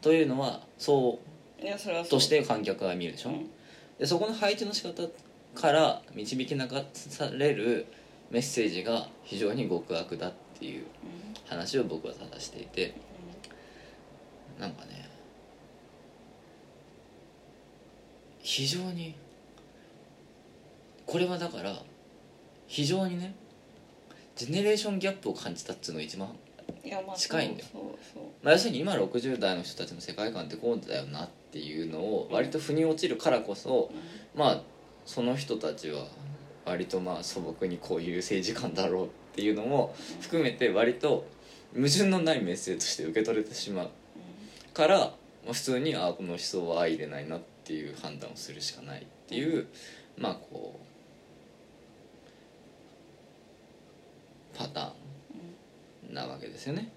というのはそうう。として観客が見るでしょ、うん。でそこの配置の仕方から導き流されるメッセージが非常に極悪だっていう話を僕はただしていてなんかね非常にこれはだから非常にねジェネレーションギャップを感じたっつうのが一番、いやまあ近いんだよ。そうそうまあ、要するに今60代の人たちの世界観ってこうだよなっていうのを割と腑に落ちるからこそまあその人たちは割とまあ素朴にこういう政治観だろうっていうのも含めて割と矛盾のないメッセージとして受け取れてしまうから、まあ、普通にあこの思想は相入れないなっていう判断をするしかないっていうまあこうパターンなわけですよね。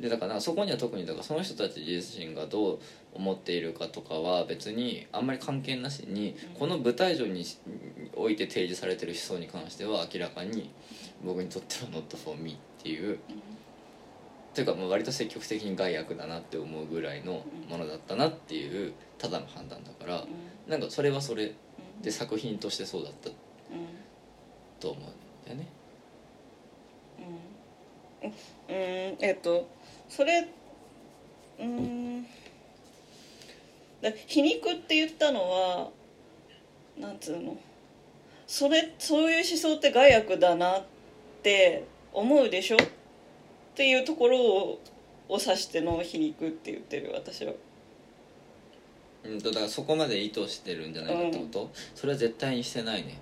でだからそこには特にだからその人たち自身がどう思っているかとかは別にあんまり関係なしにこの舞台上において提示されてる思想に関しては明らかに僕にとっては not for me っていうというかまあ割と積極的に害悪だなって思うぐらいのものだったなっていうただの判断だからなんかそれはそれで作品としてそうだったと思うんだよね。うんえっとそれうんだ皮肉って言ったのはなんつうのそれそういう思想って害悪だなって思うでしょ？っていうところをを指しての皮肉って言ってる私は。うんとだからそこまで意図してるんじゃないかってこと、それは絶対にしてないね。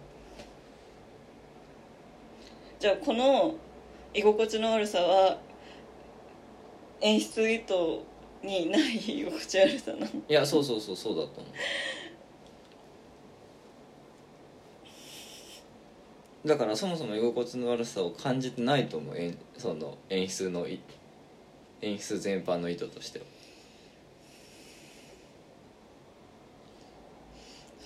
じゃあこの居心地の悪さは演出意図にない居心地悪さなの？いやそうそうそうそうだと思う。だからそもそも居心地の悪さを感じてないと思う演その演出のい演出全般の意図としては。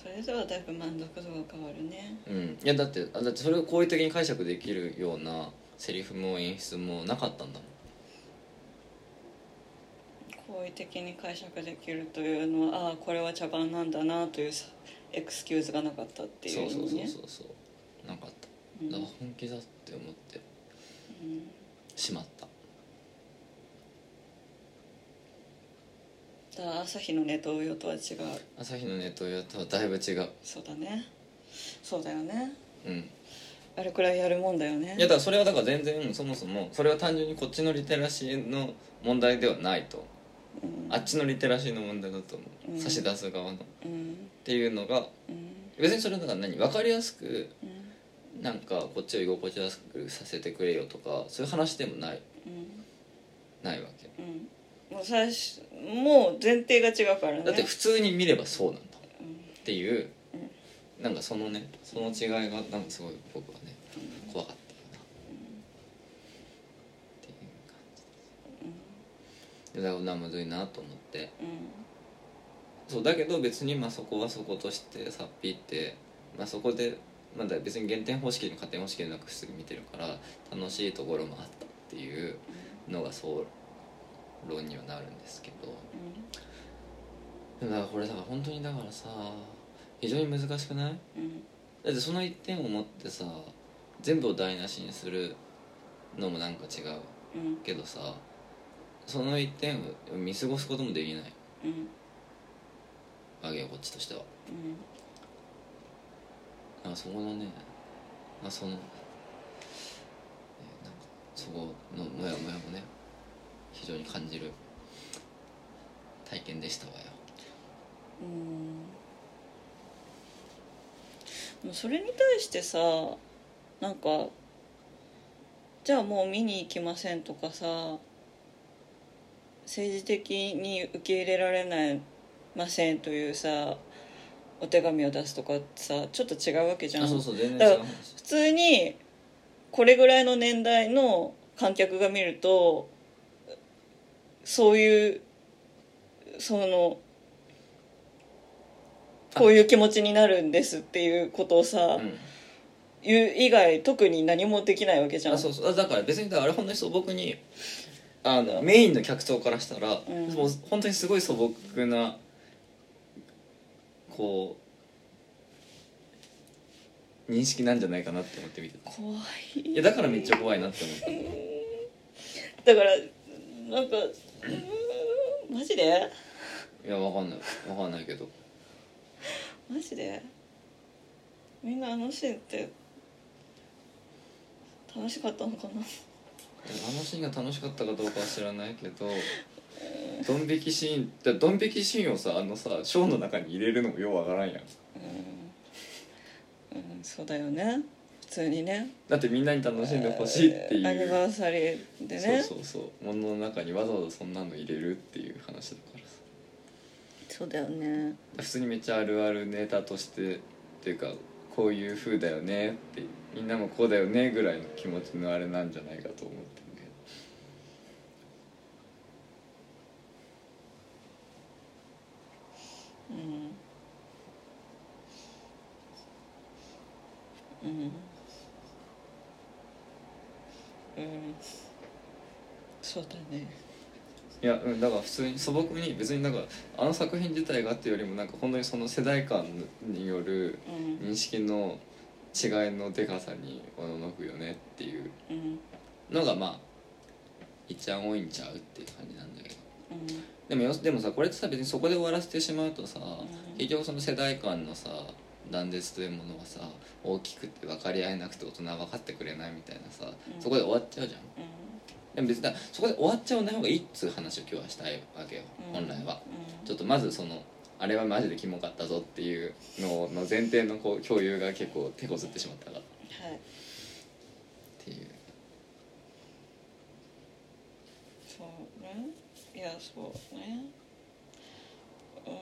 それではだいぶ満足度が変わるね。うん。いやだってあだってそれを好意的に解釈できるようなセリフも演出もなかったんだもん。好意的に解釈できるというのはああこれは茶番なんだなというさエクスキューズがなかったっていそううそうそうそう。そう。なかった。うん。だから本気だって思って。うん。しまった。だ朝日のネトウヨとは違う。朝日のネットやとはだいぶ違う。そうだね。そうだよね。うんあれくらいやるもんだよね。いやだからそれはだから全然そもそもそれは単純にこっちのリテラシーの問題ではないとう。ん。あっちのリテラシーの問題だと思う、うん。差し出す側の。っうん。ていうのがうん。別にそれだから何？分かりやすくうん。なんかこっちを居心地やすくさせてくれよとかそういう話でもない。うん。ないわけ。うん。もう最初もう前提が違うからね。だって普通に見ればそうなんだ。うん。っていうなんかそのねその違いがなんかすごい僕はね怖かったよなっていう感じでだからなむずいなと思って。うん。そうだけど別にまあそこはそことしてさっぴって、まあ、そこでまだ別に減点方式に加点方式でなく普通に見てるから楽しいところもあったっていうのが総論にはなるんですけど。でもだからこれだから本当にだからさ非常に難しくない？うん。だってその一点を持ってさ全部を台無しにするのもなんか違ううん。けどさその一点を見過ごすこともできない。うん。わけよこっちとしては。うん。なんかそこのね。まあその、えーなんかそこのモヤモヤもね非常に感じる体験でしたわよ。うんそれに対してさなんかじゃあもう見に行きませんとかさ政治的に受け入れられないませんというさお手紙を出すとかさちょっと違うわけじゃん。あそうそうだから普通にこれぐらいの年代の観客が見るとそういうそのこういう気持ちになるんですっていうことをさ、うん言う以外特に何もできないわけじゃん。あそうそう。あだから別にだからあれ本当に素朴にあのメインの客層からしたら、うん。もう本当にすごい素朴なこう認識なんじゃないかなって思って見てた。怖い。いやだからめっちゃ怖いなって思った。だからなんかうーんマジで？いやわかんない。わかんないけどマジで？みんなあのシーンって楽しかったのかな？あのシーンが楽しかったかどうかは知らないけどドン引きシーンだドン引きシーンをさあのさショーの中に入れるのもようわからんやん。うん、うん、そうだよね。普通にね。だってみんなに楽しんでほしいっていう。アニバーサリーでね。そうそうそう。物の中にわざわざそんなの入れるっていう話だからさそうだよね。普通にめっちゃあるあるネタとしてっていうかこういう風だよねってみんなもこうだよねぐらいの気持ちのあれなんじゃないかと思ってるけどうん。うん。うん。そうだねいやうんだから普通に素朴に別になんかあの作品自体がっていうよりもなんか本当にその世代間によるうん。認識の違いのでかさにおののくよねっていううん。のがまあ一番多いんちゃうっていう感じなんだけど。うん。でもよでもさこれってさ別にそこで終わらせてしまうとさ、ん。結局その世代間のさ断絶というものはさ大きくて分かり合えなくて大人は分かってくれないみたいなさ、うん。そこで終わっちゃうじゃん。うでも別にだそこで終わっちゃわない方がいいっつう話を今日はしたいわけよ、ん。本来は。うん。ちょっとまずそのあれはマジでキモかったぞっていうのの前提のこう共有が結構手こずってしまったから。っはい。ていう。そうね。いやそうね。うんうん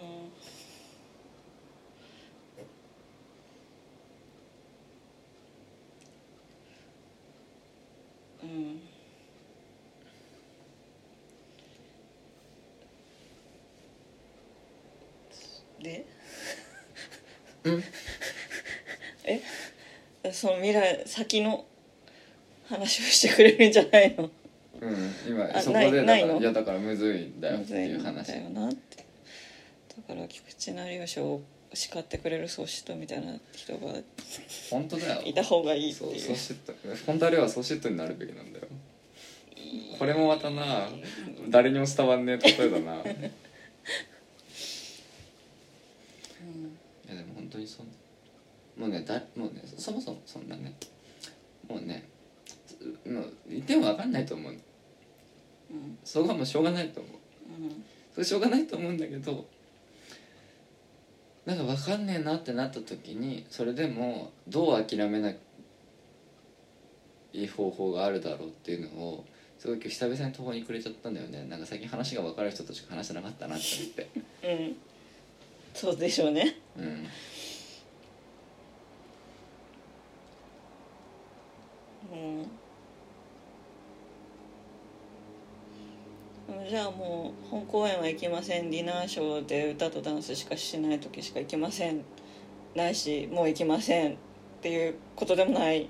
で？うん。え？その未来先の話をしてくれるんじゃないの？うん今あそこでだからないないの？いやだからむずいんだよって。いうだ話よなってだから菊池成吉を叱ってくれる宗師とみたいな人が本当だよ。いた方がいいってそう。いうソシット本当あれはソシットになるべきなんだよ。これもまたな誰にも伝わんねえ例えだな いやでも本当にそんもうねだもうねそもそもそんなね。もうねもう言っても分かんないと思う。うん。そこはもうしょうがないと思う。うん。それしょうがないと思うんだけどなんか分かんねえなってなった時にそれでもどう諦めないい方法があるだろうっていうのをすごい今日久々に途方に暮れちゃったんだよね。なんか最近話が分かる人としか話してなかったなって思って。うん。そうでしょうね。うんうん。じゃあもう本公演は行きません。ディナーショーで歌とダンスしかしない時しか行きません。ないしもう行きませんっていうことでもない。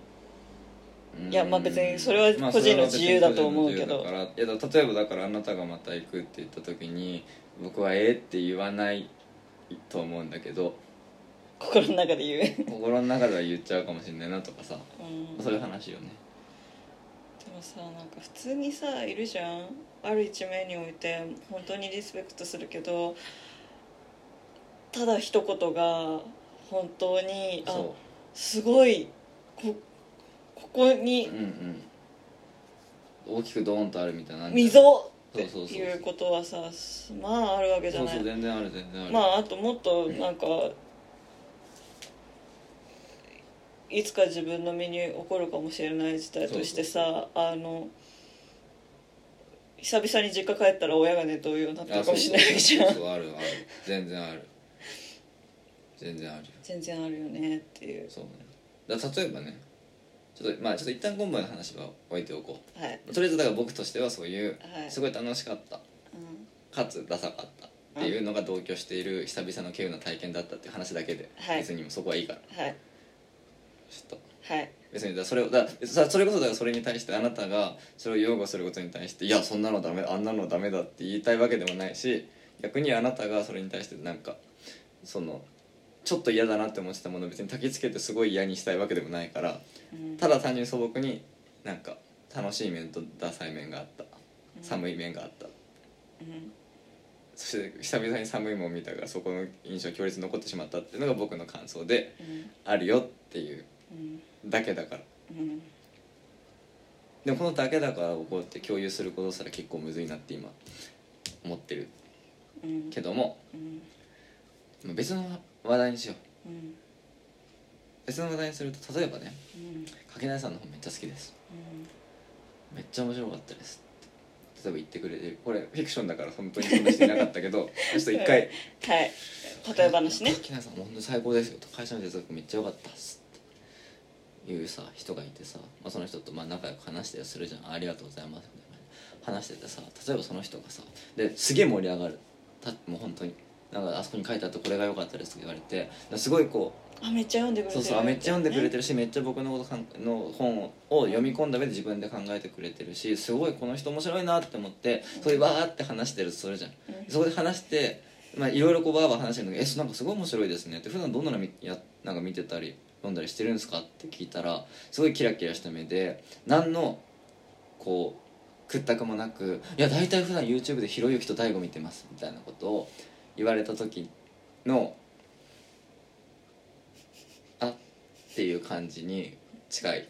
いやまあ別にそれは個人の自由だと思うけど。まあいや例えばだからあなたがまた行くって言った時に僕はええって言わないと思うんだけど心の中で言う。心の中では言っちゃうかもしれないなとかさ。うん。そういう話よね。もさなんか普通にさいるじゃん。ある一面において本当にリスペクトするけどただ一言が本当にあそすごいこここにううんうん。大きくドーンとあるみたいな溝ってそうそうそういうことはさまああるわけじゃそうないそう全然ある全然ある。まああともっとなんかいつか自分の身に起こるかもしれない事態としてさあの久々に実家帰ったら親が寝とうようになってるかもしれないじゃん。そうあるある。全然ある。全然あるよ。全然あるよねっていう。そうね。だ例えばねちょっとまあちょっと一旦今晩の話は置いておこはい、うとりあえずだから僕としてはそういうはい。すごい楽しかったうかつダサかったっていうのが同居している久々の稀有な体験だったっていう話だけで、はい。別にもうそこはいいから。ん、はいちょっとはい。別にだそれをださそれこそだからそれに対してあなたがそれを擁護することに対していやそんなのダメあんなのダメだって言いたいわけでもないし逆にあなたがそれに対してなんかそのちょっと嫌だなって思ってたものを別に焚きつけてすごい嫌にしたいわけでもないからうん。ただ単純に素朴になんか楽しい面とダサい面があった。寒い面があった。うん。そして久々に寒いもん見たからそこの印象強烈に残ってしまったっていうのが僕の感想でうん。あるよっていう。うんだけだから。うん。でもこのだけだからをこうやって共有することすら結構むずいなって今思ってる。うん。けども。別の話題にしよう。うん。別の話題にすると例えばね。うん。かけなさんの本めっちゃ好きです。めっちゃ面白かったです例えば言ってくれてる。これフィクションだから本当にそんなしてなかったけど。ちょっと一回。はい。例え話ね。かけなさん本当に最高ですよと。会社の哲学めっちゃ良かったっすいうさ人がいてさ、まあ、その人とまあ仲良く話したりするじゃん。ありがとうございますみたいな。話しててさ例えばその人がさですげえ盛り上がる。たもう本当に。なんかあそこに書いてあってこれが良かったですって言われてすごいこうあめっちゃ読んでくれてるそうそうあめっちゃ読んでくれてるるしめっちゃ僕のことかんの本を読み込んだ上で自分で考えてくれてるしすごいこの人面白いなって思ってそれでわーって話してるとするじゃん。うん。そこで話してまあいろいろこうバーバー話してるんだけど「えなんかすごい面白いですね」って普段どんなの見やなんか見てたり読んだりしてるんですか？って聞いたらすごいキラキラした目で何のこう屈託もなく「いや大体普段 YouTube でひろゆきと大悟見てます」みたいなことを言われた時のあっていう感じに近い。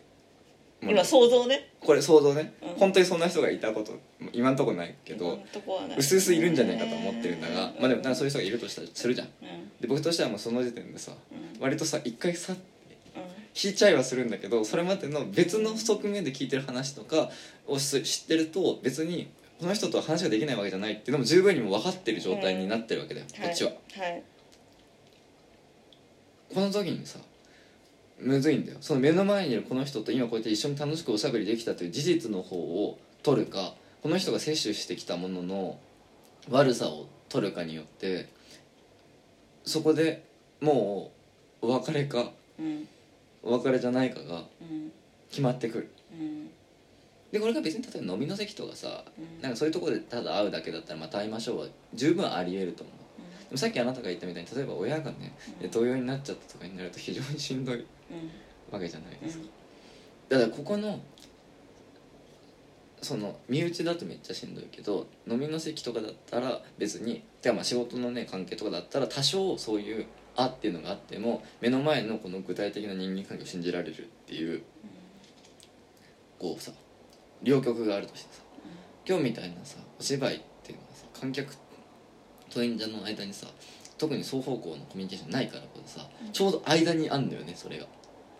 今想像ね。これ想像ね、うん。本当にそんな人がいたこと今んとこないけど今んとこはねうすうすいるんじゃないかと思ってるんだが、まあでもなんかそういう人がいるとしたらするじゃん。うん。で僕としてはもうその時点でさうん。割とさ一回さうん引いちゃいはするんだけどそれまでの別の側面で聞いてる話とかを知ってると別にこの人とは話ができないわけじゃないっていうのも十分にも分かってる状態になってるわけだよ、こっちは。はい。この時にさむずいんだよ。その目の前にいるこの人と今こうやって一緒に楽しくおしゃべりできたという事実の方を取るかこの人が摂取してきたものの悪さを取るかによってそこでもうお別れか。うんお別れじゃないかがうん。決まってくる。うん。でこれが別に例えば飲みの席とかさうん。なんかそういうところでただ会うだけだったらまた会いましょうは十分ありえると思う。でもさっきあなたが言ったみたいに例えば親がねうん。同様になっちゃったとかになると非常にしんどいうん。わけじゃないですか。うん。だからここのその身内だとめっちゃしんどいけど飲みの席とかだったら別にてかまあ仕事のね関係とかだったら多少そういう「あ」っていうのがあっても目の前のこの具体的な人間関係を信じられるっていうこうさ両極があるとしてさ今日みたいなさお芝居っていうのはさ観客と演者の間にさ特に双方向のコミュニケーションないからこそさちょうど間にあんのよねそれが。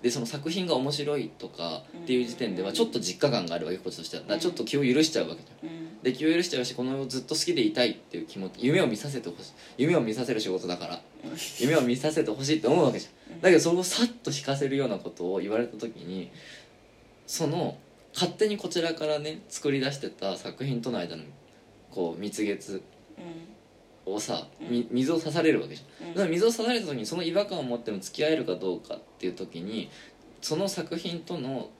でその作品が面白いとかっていう時点ではちょっと実家感があるわけこっちとしては。だからちょっと気を許しちゃうわけじゃん。うん。で気を許しちゃうしこのずっと好きでいたいっていう気持ち夢を見させてほしい夢を見させる仕事だから。夢を見させてほしいって思うわけじゃん。だけどそれをさっと引かせるようなことを言われた時にその勝手にこちらからね作り出してた作品との間のこう蜜月をさみ水を刺されるわけじゃん。うん。だから水を刺された時にその違和感を持っても付き合えるかどうかっていう時にその作品との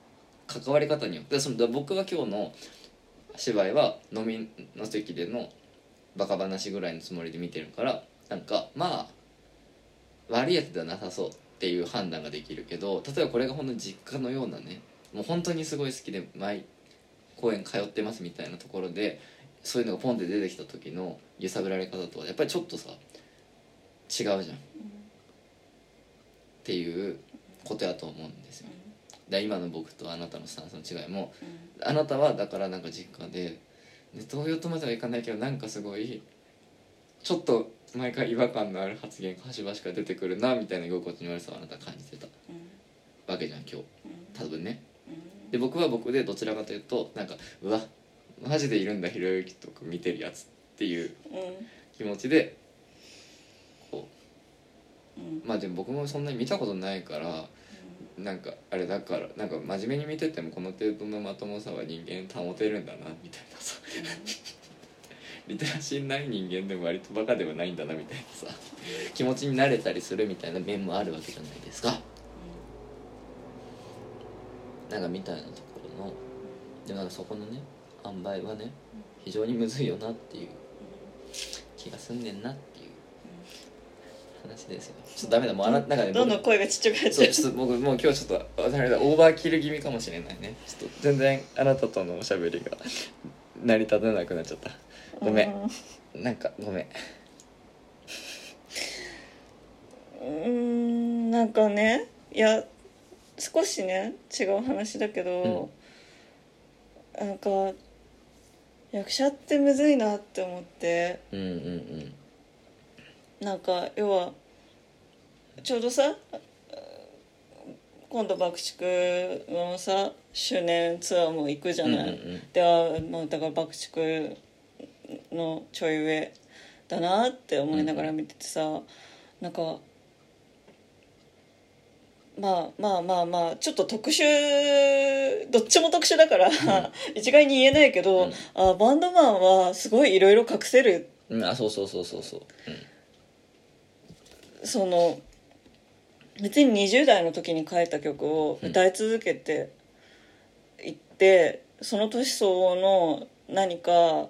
関わり方によってでその僕は今日の芝居は飲みの席でのバカ話ぐらいのつもりで見てるからなんかまあ悪いやつではなさそうっていう判断ができるけど例えばこれが本当に実家のようなねもう本当にすごい好きで毎公演通ってますみたいなところでそういうのがポンって出てきた時の揺さぶられ方とはやっぱりちょっとさ違うじゃん。っていうことやと思うんですよ。だから今の僕とあなたのスタンスの違いもあなたはだからなんか実家でで東洋とまではいかないけどなんかすごいちょっと毎回違和感のある発言が端々から出てくるなみたいな居心地の悪さをあなたは感じてた。わけじゃん今日。多分ね。で僕は僕でどちらかというとなんかうわマジでいるんだひろゆきとか見てるやつ。っていう気持ちでこう。まあでも僕もそんなに見たことないからなんかあれだからなんか真面目に見ててもこの程度のまともさは人間保てるんだなみたいなさ。リテラシーない人間でも割とバカではないんだなみたいなさ。気持ちになれたりするみたいな面もあるわけじゃないですか。なんかみたいなところのでもなんかそこのね塩梅はね非常にむずいよなっていう気がすんねんなっていう話ですよ。ちょっとダメだ。もうあななんかねどんどん僕声がちっちゃくなっちゃう。ちょっと僕もう今日ちょっとあれだオーバーキル気味かもしれないね。ちょっと全然あなたとのおしゃべりが成り立たなくなっちゃった。ごめん。なんかごめん。うーんなんかねいや少しね違う話だけど、なんか役者ってむずいなって思って。うんうんうん。なんか要はちょうどさ今度爆竹のさ周年ツアーも行くじゃない、うんうんうん。ではもうだから爆竹のちょい上だなって思いながら見ててさ、なんかまあまあまあまあちょっと特殊どっちも特殊だから、一概に言えないけど、うん。あバンドマンはすごいいろいろ隠せる。うん。あそうそうそうそうそう。その別に20代の時に書いた曲を歌い続けていって、その年相応の何か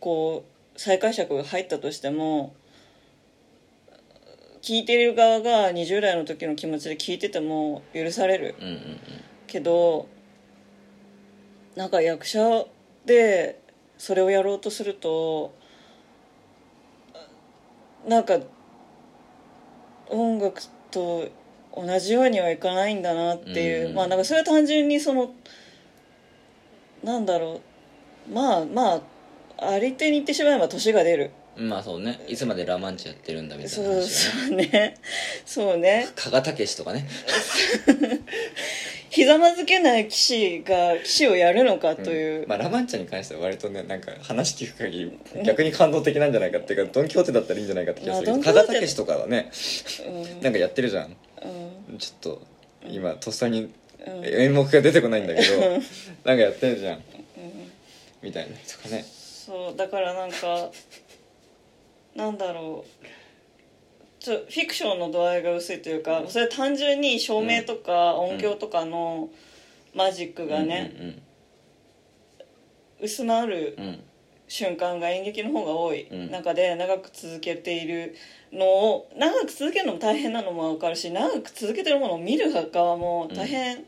こう再解釈が入ったとしても聴いてる側が20代の時の気持ちで聴いてても許されるうんうんうん。けどなんか役者でそれをやろうとするとなんか音楽と同じようにはいかないんだなっていう、うんまあなんかそれは単純にそのなんだろう。まあまああり手に言ってしまえば年が出る。うんまあそうね。いつまでラ・マンチやってるんだみたいそな話うそうね。そうね。加賀武史とかね。ひざまずけない騎士が騎士をやるのかという、まあ、ラ・マンチャに関しては割とねなんか話聞く限り逆に感動的なんじゃないかっていうかドン・キホーテだったらいいんじゃないかって気がするけど加まあドンキホーテ賀武史とかはねうん。なんかやってるじゃん。うん。ちょっと今とっさにうん。演目が出てこないんだけどなんかやってるじゃん。みたいなとかね。そうだからなんかなんだろう。ちょフィクションの度合いが薄いというかそれは単純に照明とか音響とかのマジックがね、うん。薄まるうん。うん瞬間が演劇の方が多いうん。中で長く続けているのを長く続けるのも大変なのも分かるし長く続けてるものを見る側も大変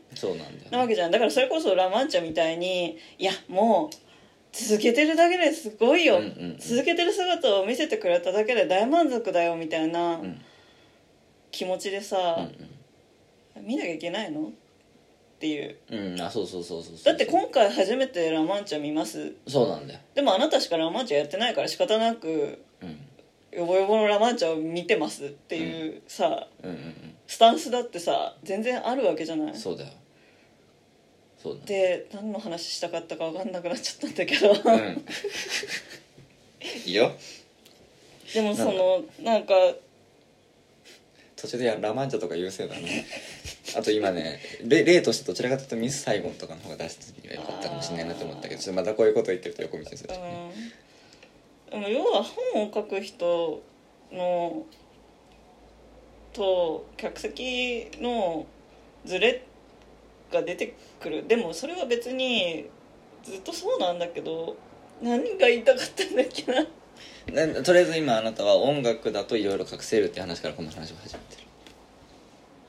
なわけじゃん。だからそれこそラ・マンチャみたいにいやもう続けてるだけですごいよ、うんうんうん。続けてる姿を見せてくれただけで大満足だよみたいなうん。気持ちでさう、ん見なきゃいけないの？っていう。うんうんあそうそうそうそうそう。だって今回初めてラ・マンチャ見ます？そうなんだよ。でもあなたしかラ・マンチャやってないから仕方なくうん。ヨボヨボのラ・マンチャを見てますっていうさうんうんスタンスだってさ全然あるわけじゃない。うんそうだよそうで何の話したかったか分かんなくなっちゃったんだけど、うん。いいよ。でもそのなんか途中でラ・マンチャとか優勢だねあと今ね例例としてどちらかというとミス・サイゴンとかの方が出した時にはよかったかもしれないなと思ったけどちょっとまたこういうこと言ってると横道にするしね。うん、でも要は本を書く人のと客席のズレが出てくる。でもそれは別にずっとそうなんだけど何が言いたかったんだっけな。なとりあえず今あなたは音楽だといろいろ隠せるって話からこの話を始めてる。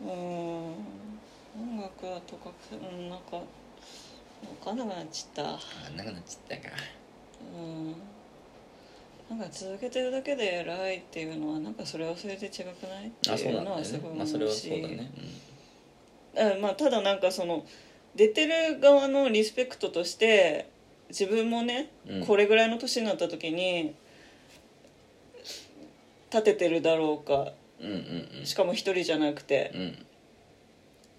うん。音楽だとかうんなんか分かんなくなっちゃった。あんなくなっちゃったか。うん。なんか続けてるだけで偉いっていうのはなんかそれはそれで違くない？っていうのはすごい思まあそれはうしそうだねあまあただなんかその出てる側のリスペクトとして自分もね、うん。これぐらいの年になった時に立ててるだろうか。うんうんうん。しかも一人じゃなくて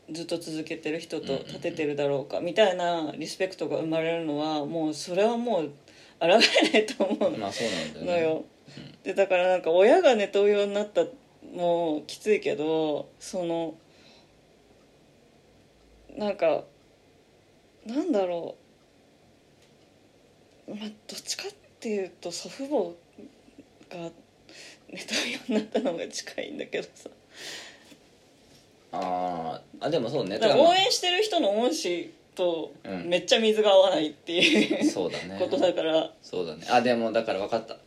うん。ずっと続けてる人とうんうんうん。立ててるだろうかみたいなリスペクトが生まれるのはもうそれはもう抗えないと思うまあそうなんだよね。のよ、でだからなんか親がネトウヨになったもきついけどそのなんかなんだろう。まあどっちかっていうと祖父母がネトウヨになったのが近いんだけどさ。あーあでもそうね。だから応援してる人の恩師とうん。めっちゃ水が合わないっていうそうだね。ことだから。だかそうだね。あでもだから分かった。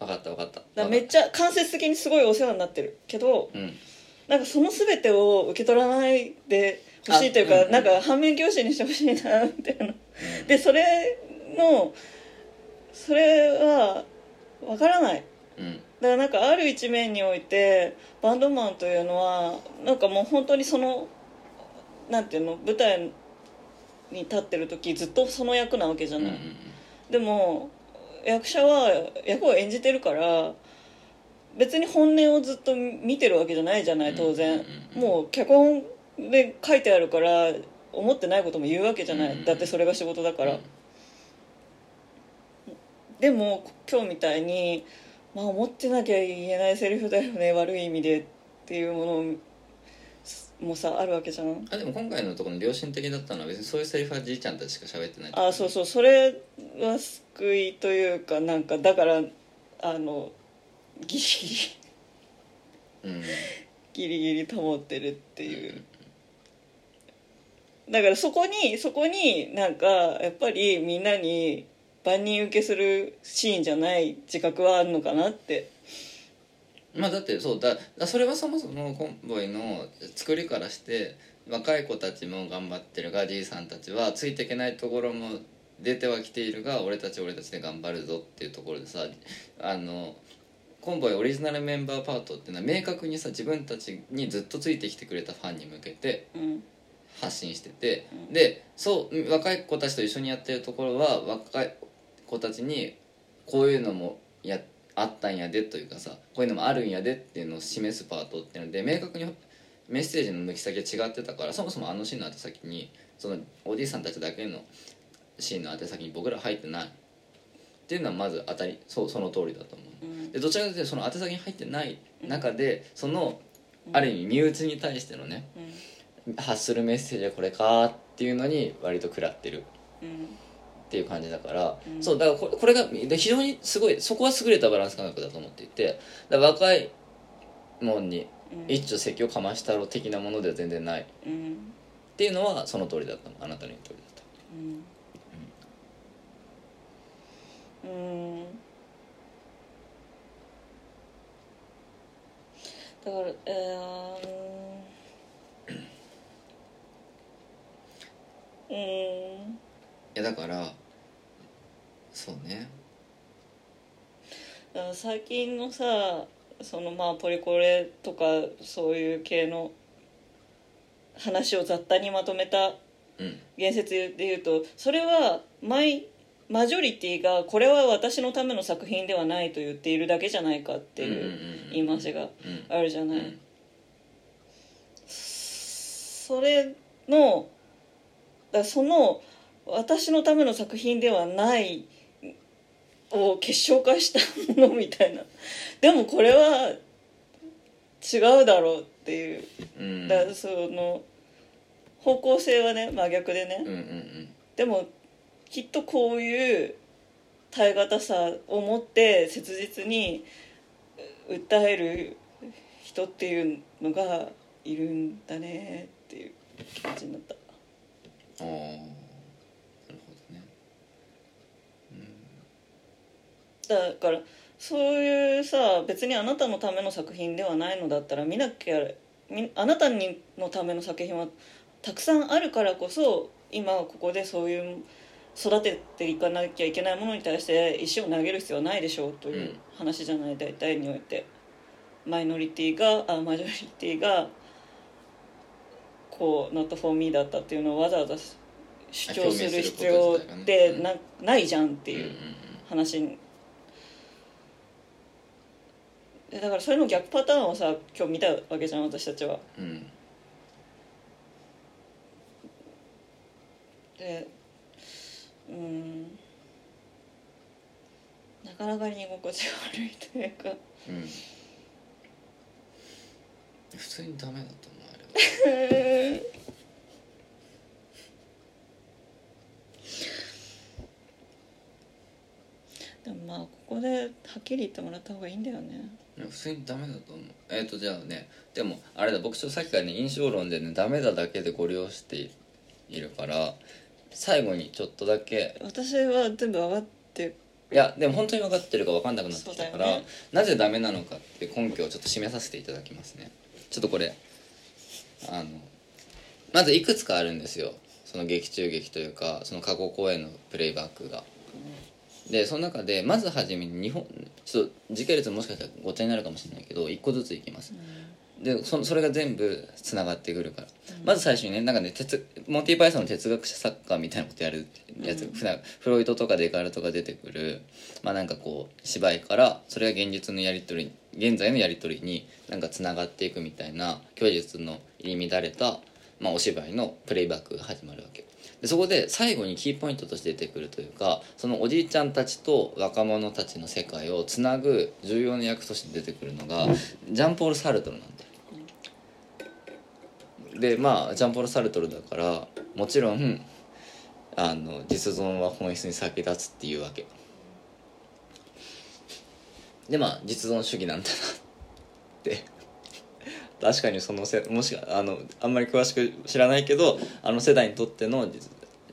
分かった分かった。らめっちゃ間接的にすごいお世話になってるけどうん。なんかその全てを受け取らないでほしいというか、あうんうん。なんか反面教師にしてほしいなみたいな。でそれのそれはわからない。うん。だからなんかある一面においてバンドマンというのはなんかもう本当にそのなんていうの舞台に立ってる時ずっとその役なわけじゃない、うんうんでも役者は役を演じてるから別に本音をずっと見てるわけじゃないじゃない当然、もう脚本で書いてあるから思ってないことも言うわけじゃない、うん。うんだってそれが仕事だから、うん。でも今日みたいに、まあ、思ってなきゃ言えないセリフだよね悪い意味でっていうものもさあるわけじゃん。あでも今回のところの良心的だったのは別にそういうセリフはじいちゃんたちしか喋ってないあそうそう。それは救いというかなんかだからあのギリギリ。うん。ギリギリ保ってるっていうだからそこにそこになんかやっぱりみんなに万人受けするシーンじゃない自覚はあるのかなって。まあだってそうだだそれはそもそもコンボイの作りからして若い子たちも頑張ってるがじいさんたちはついていけないところも出てはきているが俺たち俺たちで頑張るぞっていうところでさあのコンボイオリジナルメンバーパートっていうのは明確にさ自分たちにずっとついてきてくれたファンに向けてうん発信してて、でそう若い子たちと一緒にやってるところは若い子たちにこういうのもやあったんやでというかさこういうのもあるんやでっていうのを示すパートっていうので明確にメッセージの抜き先が違ってたからそもそもあのシーンの宛先にそのおじいさんたちだけのシーンの宛先に僕ら入ってない。っていうのはまず当たりそうその通りだと思う。うん。でどちらかというとその宛先に入ってない中でそのある意味身内に対してのねうん発するメッセージはこれかっていうのに割と食らってるうんっていう感じだから、うん。そうだからこれこれがで非常にすごいそこは優れたバランス感覚だと思っていて若いもんにうん。一丁説教かましたろ的なものでは全然ないっうんていうのはその通りだったの。あなたの言う通りだった。うん。うん。だからえー、うんいやだからそうね。最近のさそのまあポリコレとかそういう系の話を雑多にまとめたうん。言説で言うとそれはマイマジョリティがこれは私のための作品ではないと言っているだけじゃないかってうんうんうんいう言い回しがうん。あるじゃない、うん。それのだその私のための作品ではないを結晶化したものみたいな。でもこれは違うだろうっていう。うん。だその方向性はね真逆でね、うんうんうん。でもきっとこういう耐え難さを持って切実に訴える人っていうのがいるんだねっていう気持ちになったああなるほどね。うん。だからそういうさ別にあなたのための作品ではないのだったら見なきゃあなたにのための作品はたくさんあるからこそ今ここでそういう育てていかなきゃいけないものに対して石を投げる必要はないでしょうという話じゃない、大体において。マイノリティがあマジョリティがこう「not for me」だったっていうのをわざわざ主張する必要ってな,、ないじゃんっていう話だからそれの逆パターンをさ今日見たわけじゃん私たちは。うん。でうん。なかなかに居心地が悪いというか。うん。普通にダメだと思う。あれは でもまあここではっきり言ってもらった方がいいんだよね。普通にダメだと思う。えっ、とじゃあねでもあれだ僕ちょっとさっきからね印象論でねダメだだけでご利用しているから最後にちょっとだけ。私は全部分かっていやでも本当に分かってるか分かんなくなってきたから、ね。なぜダメなのかって根拠をちょっと示させていただきますね。ちょっとこれあのまずいくつかあるんですよ。その劇中劇というかその過去公演のプレイバックが。でその中でまずはじめに日本ちょっと時系列もしかしたらごちゃになるかもしれないけど一個ずついきます。でそそれが全部つながってくるから、まず最初にねなんかね哲モンティ・パイソンの哲学者サッカーみたいなことやるやつ、普段フロイトとかデカルトが出てくる。まあなんかこう芝居からそれが現実のやり取り現在のやり取りになんかつながっていくみたいな虚実の入り乱れた、まあ、お芝居のプレイバックが始まるわけ。でそこで最後にキーポイントとして出てくるというかそのおじいちゃんたちと若者たちの世界をつなぐ重要な役として出てくるのがジャンポール・サルトルなんだよ。でまあジャンポール・サルトルだからもちろんあの実存は本質に先立つっていうわけ。でまあ実存主義なんだなって。確かにそのせもしあのあんまり詳しく知らないけどあの世代にとっての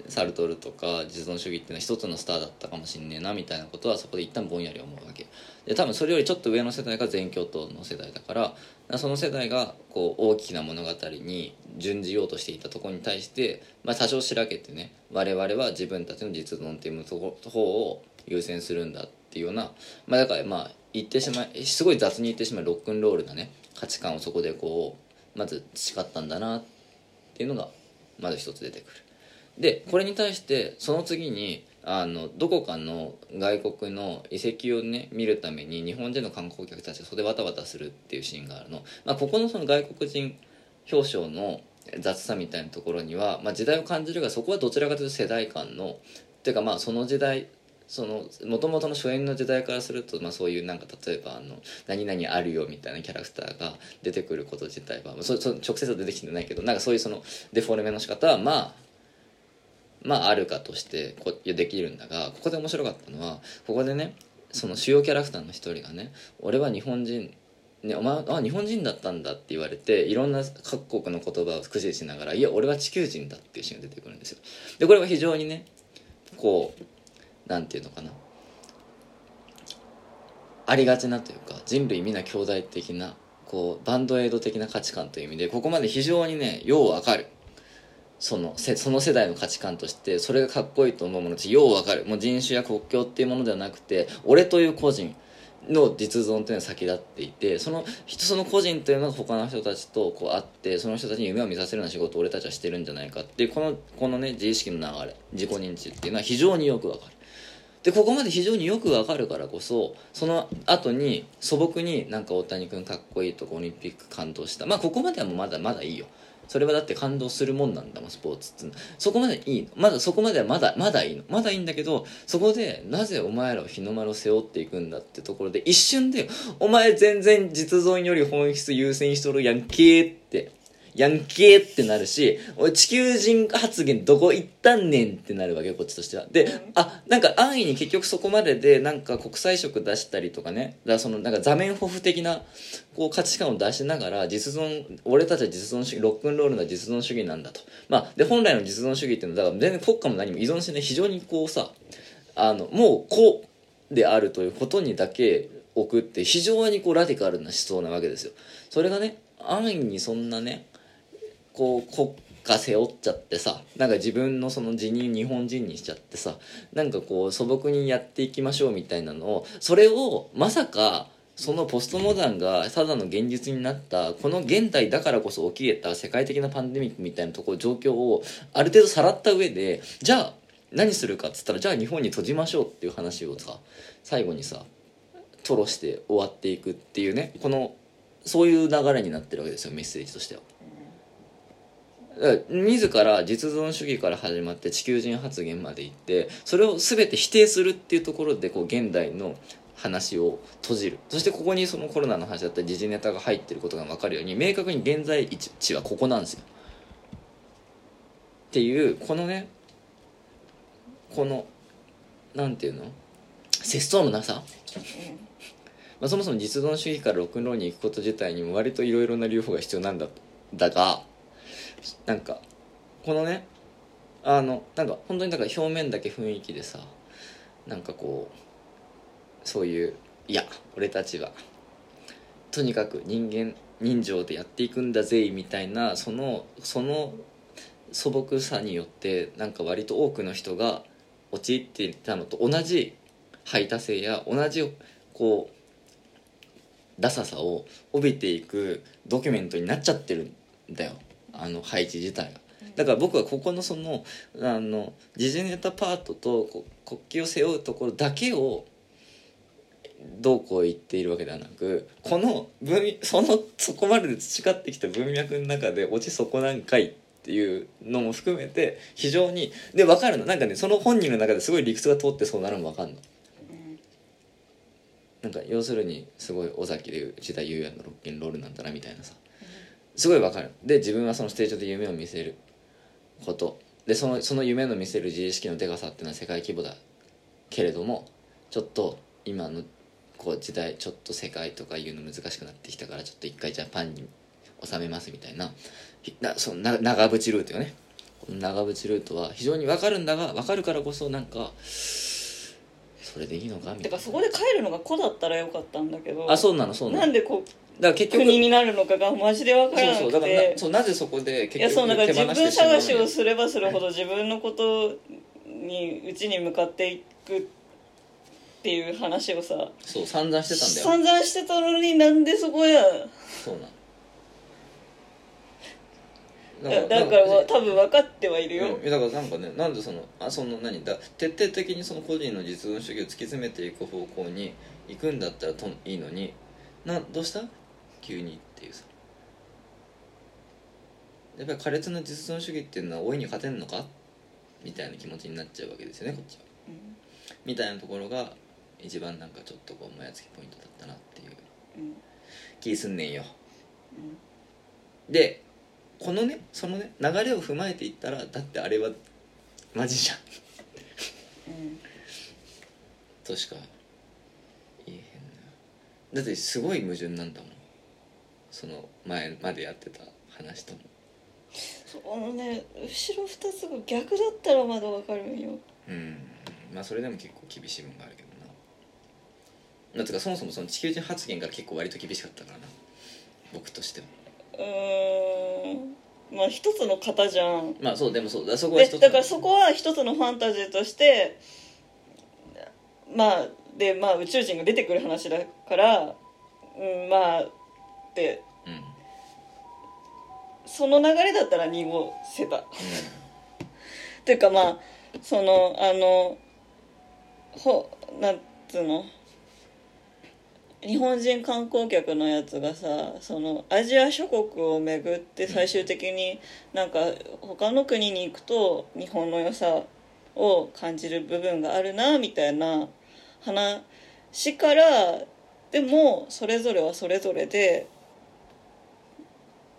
サルトルとか実存主義っていうのは一つのスターだったかもしんねえなみたいなことはそこで一旦ぼんやり思うわけ。で多分それよりちょっと上の世代が全教頭の世代だからその世代がこう大きな物語に準じようとしていたところに対して、まあ、多少しらけてね我々は自分たちの実存っていうとこ方を優先するんだっていうような、まあ、だからまあ言ってしまいすごい雑に言ってしまいロックンロールなね価値観をそこでこうまず誓ったんだなっていうのがまず一つ出てくる。でこれに対してその次にあのどこかの外国の遺跡をね見るために日本人の観光客たちが袖バタバタするっていうシーンがあるの、まあ、ここのその外国人表彰の雑さみたいなところには、まあ、時代を感じるがそこはどちらかというと世代間のっていうかまあその時代その元々の初演の時代からすると、まあ、そういうなんか例えばあの「何々あるよ」みたいなキャラクターが出てくること自体はそそ直接は出てきてないけどなんかそういうそのデフォルメの仕方はまあまああるかとしてこできるんだがここで面白かったのはここでねその主要キャラクターの一人がね「俺は日本人ね、お前あ日本人だったんだって言われていろんな各国の言葉を駆使しながら「いや俺は地球人だ」っていうシーンが出てくるんですよ。でこれは非常にねこうなんていうのかな。ありがちなというか人類皆兄弟的なこうバンドエイド的な価値観という意味でここまで非常にねようわかる。そのその世代の価値観としてそれがかっこいいと思うものってようわかる。もう人種や国境っていうものではなくて俺という個人の実存というのは先立っていてその人その個人というのが他の人たちとこう会ってその人たちに夢を見させるような仕事を俺たちはしてるんじゃないかっていうこのこのね自意識の流れ自己認知っていうのは非常によくわかる。でここまで非常によくわかるからこそその後に素朴になんか大谷君かっこいいとかオリンピック感動した。まあここまではもうまだまだいいよ。それはだって感動するもんなんだもんスポーツってそこまでいいの。まだそこまではまだまだいいの。まだいいんだけどそこでなぜお前らを日の丸を背負っていくんだってところで一瞬でお前全然実存より本質優先しとるやんけってやんけーってなるし、俺地球人発言どこ行ったんねんってなるわけよ、こっちとしては。で、あ、なんか安易に結局そこまでで、なんか国際色出したりとかね、だからそのなんか座面保護的な、こう価値観を出しながら、実存、俺たちは実存主義、ロックンロールな実存主義なんだと。まあ、で、本来の実存主義っていうのは、だから全然国家も何も依存してね、非常にこうさ、あの、もうこうであるということにだけ置くって非常にこうラディカルな思想なわけですよ。それがね、安易にそんなね、こう国が背負っちゃってさなんか自分のその辞任日本人にしちゃってさなんかこう素朴にやっていきましょうみたいなのをそれをまさかそのポストモダンがただの現実になったこの現代だからこそ起きえた世界的なパンデミックみたいなところ状況をある程度さらった上でじゃあ何するかっつったらじゃあ日本に閉じましょうっていう話をさ最後にさ吐露して終わっていくっていうねこのそういう流れになってるわけですよメッセージとしては。自ら実存主義から始まって地球人発言までいってそれを全て否定するっていうところでこう現代の話を閉じる。そしてここにそのコロナの話だったり時事ネタが入ってることが分かるように明確に現在地はここなんですよ。っていうこのねこのなんていうの？節操のなさ、まあ、そもそも実存主義からロックンロールに行くこと自体にも割といろいろな留保が必要なんだだがなんかこのねあのなんか本当にだから表面だけ雰囲気でさなんかこうそういういや俺たちはとにかく人間人情でやっていくんだぜみたいなそのその素朴さによってなんか割と多くの人が陥っていたのと同じ排他性や同じこうダサさを帯びていくドキュメントになっちゃってるんだよ。あの配置自体が。だから僕はここのそのあの時事ネタパートと国旗を背負うところだけをどうこう言っているわけではなくこの文そのそこまで培ってきた文脈の中で落ちそこなんかいっていうのも含めて非常にで分かるのなんかねその本人の中ですごい理屈が通ってそうなるのも分かるの。なんか要するにすごい尾崎でいう時代優也のロッケンロールなんだなみたいなさすごい分かる。で自分はそのステージで夢を見せること。でそのその夢の見せる自意識のでかさっていうのは世界規模だけれどもちょっと今のこう時代ちょっと世界とかいうの難しくなってきたからちょっと一回ジャパンに収めますみたいな。なそのな長渕ルートよね。この長渕ルートは非常に分かるんだが分かるからこそなんかそれでいいのかみたいな。てかそこで帰るのが子だったらよかったんだけどあそうなのそうなの。なんでこうだから結局国になるのかがマジで分からなくそうそうだからなてそうなぜそこでいや結局そうなんか自分探しをるすればするほど自分のことにうちに向かっていくっていう話をさそう散々してたんだよ。散々してたのになんでそこや。そうなの。だだからわ多分分かってはいるよ、うん、だからなんかねなんでそのあその何だ徹底的にその個人の実存主義を突き詰めていく方向に行くんだったらといいのに。などうした？急にっていうさ。やっぱり苛烈な実存主義っていうのは大いに勝てんのかみたいな気持ちになっちゃうわけですよねこっちは。みたいなところが一番なんかちょっとこうもやつきポイントだったなっていう。うん。気すんねんよ、でこのねそのね流れを踏まえていったらだってあれはマジじゃん。うん。としか言えへんな。だってすごい矛盾なんだもんその前までやってた話とも。そのね後ろ2つが逆だったらまだ分かるんよ。うん。まあそれでも結構厳しいもんがあるけどな。だってかそもそもその地球人発言が結構割と厳しかったからな。僕としては。うーん。まあ一つの型じゃん。まあそうでもそうだそこは一つでだからそこは一つのファンタジーとしてまあでまあ宇宙人が出てくる話だから、うん、まあでうん。その流れだったら濁せた。っていうかまあそのあのほなんつうの？日本人観光客のやつがさそのアジア諸国を巡って最終的になんか他の国に行くと日本の良さを感じる部分があるなみたいな話からでもそれぞれはそれぞれで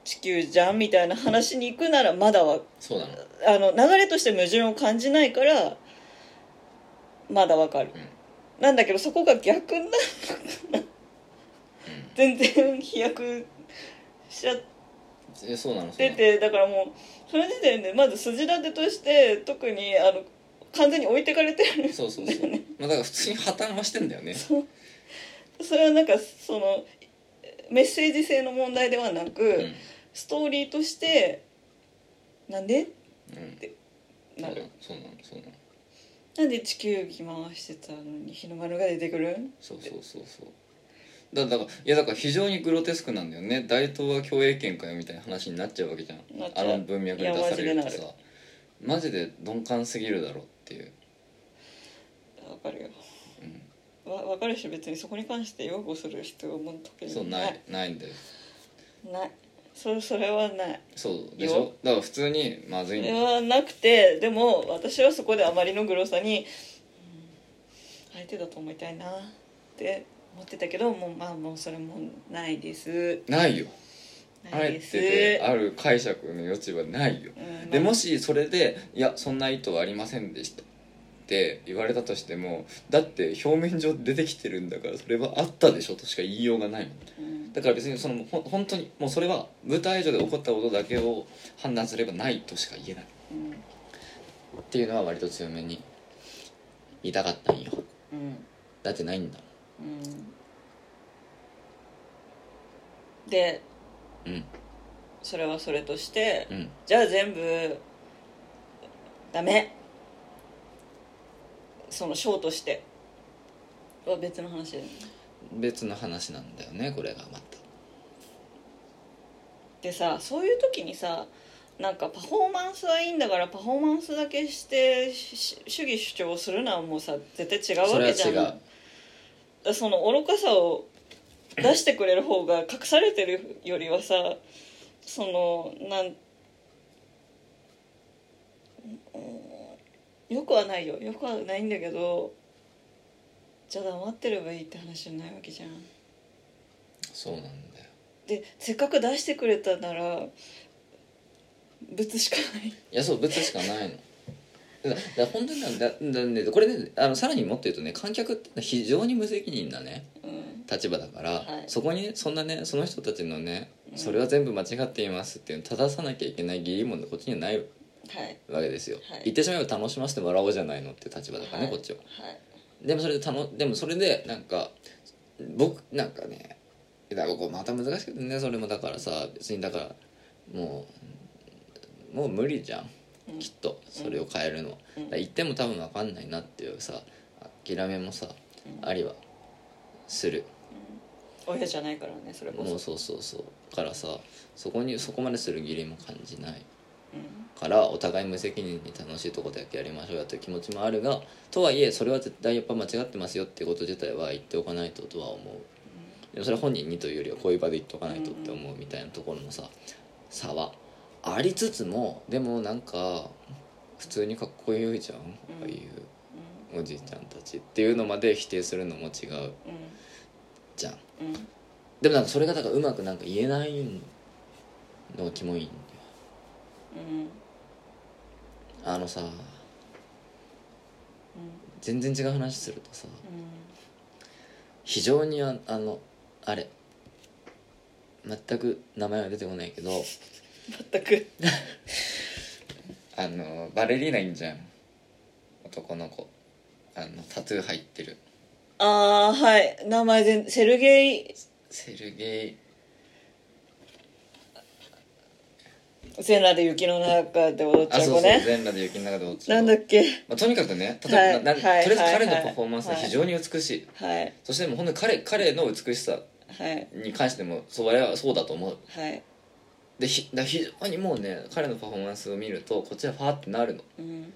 地球じゃんみたいな話に行くならまだはそうな。のあの流れとして矛盾を感じないからまだわかる、なんだけどそこが逆になるのかな全然飛躍しちゃっえそうなのそうなてだからもうその時点でまず筋立てとして特にあの完全に置いてかれてるそうそうそう、まあ、だから普通に破綻はしてんだよね。それはなんかそのメッセージ性の問題ではなく、うんストーリーとしてなんで？うんなる。そうなのそうなのなんで地球儀回してたのに日の丸が出てくる？そうそうそうそう。だだからいやだから非常にグロテスクなんだよね。大東は共栄圏かよみたいな話になっちゃうわけじゃん。なっちゃう。あの文脈で出されるといやさマジで鈍感すぎるだろっていう。わかるよ、わ分かるし別にそこに関して擁護する必要も特にそうないないんだよ。ないそそれはない。そうでしょ？だから普通にまずいんそだよ。れはなくてでも私はそこであまりのグロさに、うん相手だと思いたいなって思ってたけどもうまあもうそれもないです。ないよ。あえないです。てである解釈の余地はないよ。うんでもしそれで「いやそんな意図はありませんでした」って言われたとしてもだって表面上出てきてるんだからそれはあったでしょとしか言いようがないもん。うんだから別にそのほん本当にもうそれは舞台上で起こったことだけを判断すればないとしか言えない。うんっていうのは割と強めに言いたかったんよ。うん。だってないんだうん。でもんうん。それはそれとして、うん。じゃあ全部ダメ。そのショーとして。は別の話だよね別の話なんだよねこれがまた。でさそういう時にさなんかパフォーマンスはいいんだからパフォーマンスだけしてし主義主張するのはもうさ絶対違うわけじゃん。それは違う。だからその愚かさを出してくれる方が隠されてるよりはさそのなんよくはないよ。よくはないんだけどじゃあ黙ってればいいって話じゃないわけじゃん。そうなんだよ。でせっかく出してくれたなら物しかない。いやそう物しかないの。だ本当になんだだねこれねあのさらにもっと言うとね観客って非常に無責任なねうん。立場だから、はい。そこにそんなねその人たちのねうん。それは全部間違っていますっていうのを正さなきゃいけない義理もこっちにはないはいわけですよ、はい。言ってしまえば楽しませてもらおうじゃないのって立場だからね、はい。こっちは。はいでもそれでたのでもそれでなんか僕なんかねだからこうまた難しくてねそれもだからさ別にだからもうもう無理じゃん、うん。きっとそれを変えるのは、言っても多分分かんないなっていうさ諦めもさ、うん。ありはする。親じゃないからねそれこそ。もうそうそうそう。からさそこにそこまでする義理も感じない。うんからお互い無責任に楽しいとこだけやりましょうやという気持ちもあるがとはいえそれは絶対やっぱ間違ってますよっていうこと自体は言っておかないととは思う。でもそれは本人にというよりはこういう場で言っておかないとって思うみたいなところのさ差はありつつもでもなんか普通にかっこいいじゃん、ああいうおじいちゃんたちっていうのまで否定するのも違うじゃん。でもなんかそれがだからうまくなんか言えないのがキモいんだあのさうん。全然違う話するとさう非常にああのあれ全く名前は出てこないけどん全く。あのバレリーナいんじゃん。男の子。あのタトゥー入ってる。ああはい。名前全セルゲイ。セルゲイ全裸で雪の中で踊っちゃう子ね。全裸で雪の中で落ちるなんだっけ？まあ、とにかくね例えば、はい。なとりあえず彼のはい。パフォーマンスは非常に美しい、はい。そしてもう本当に彼彼の美しさはい。に関してもそれはそうだと思う。はい。でひだ非常にもうね彼のパフォーマンスを見るとこっちはファーってなるの。うん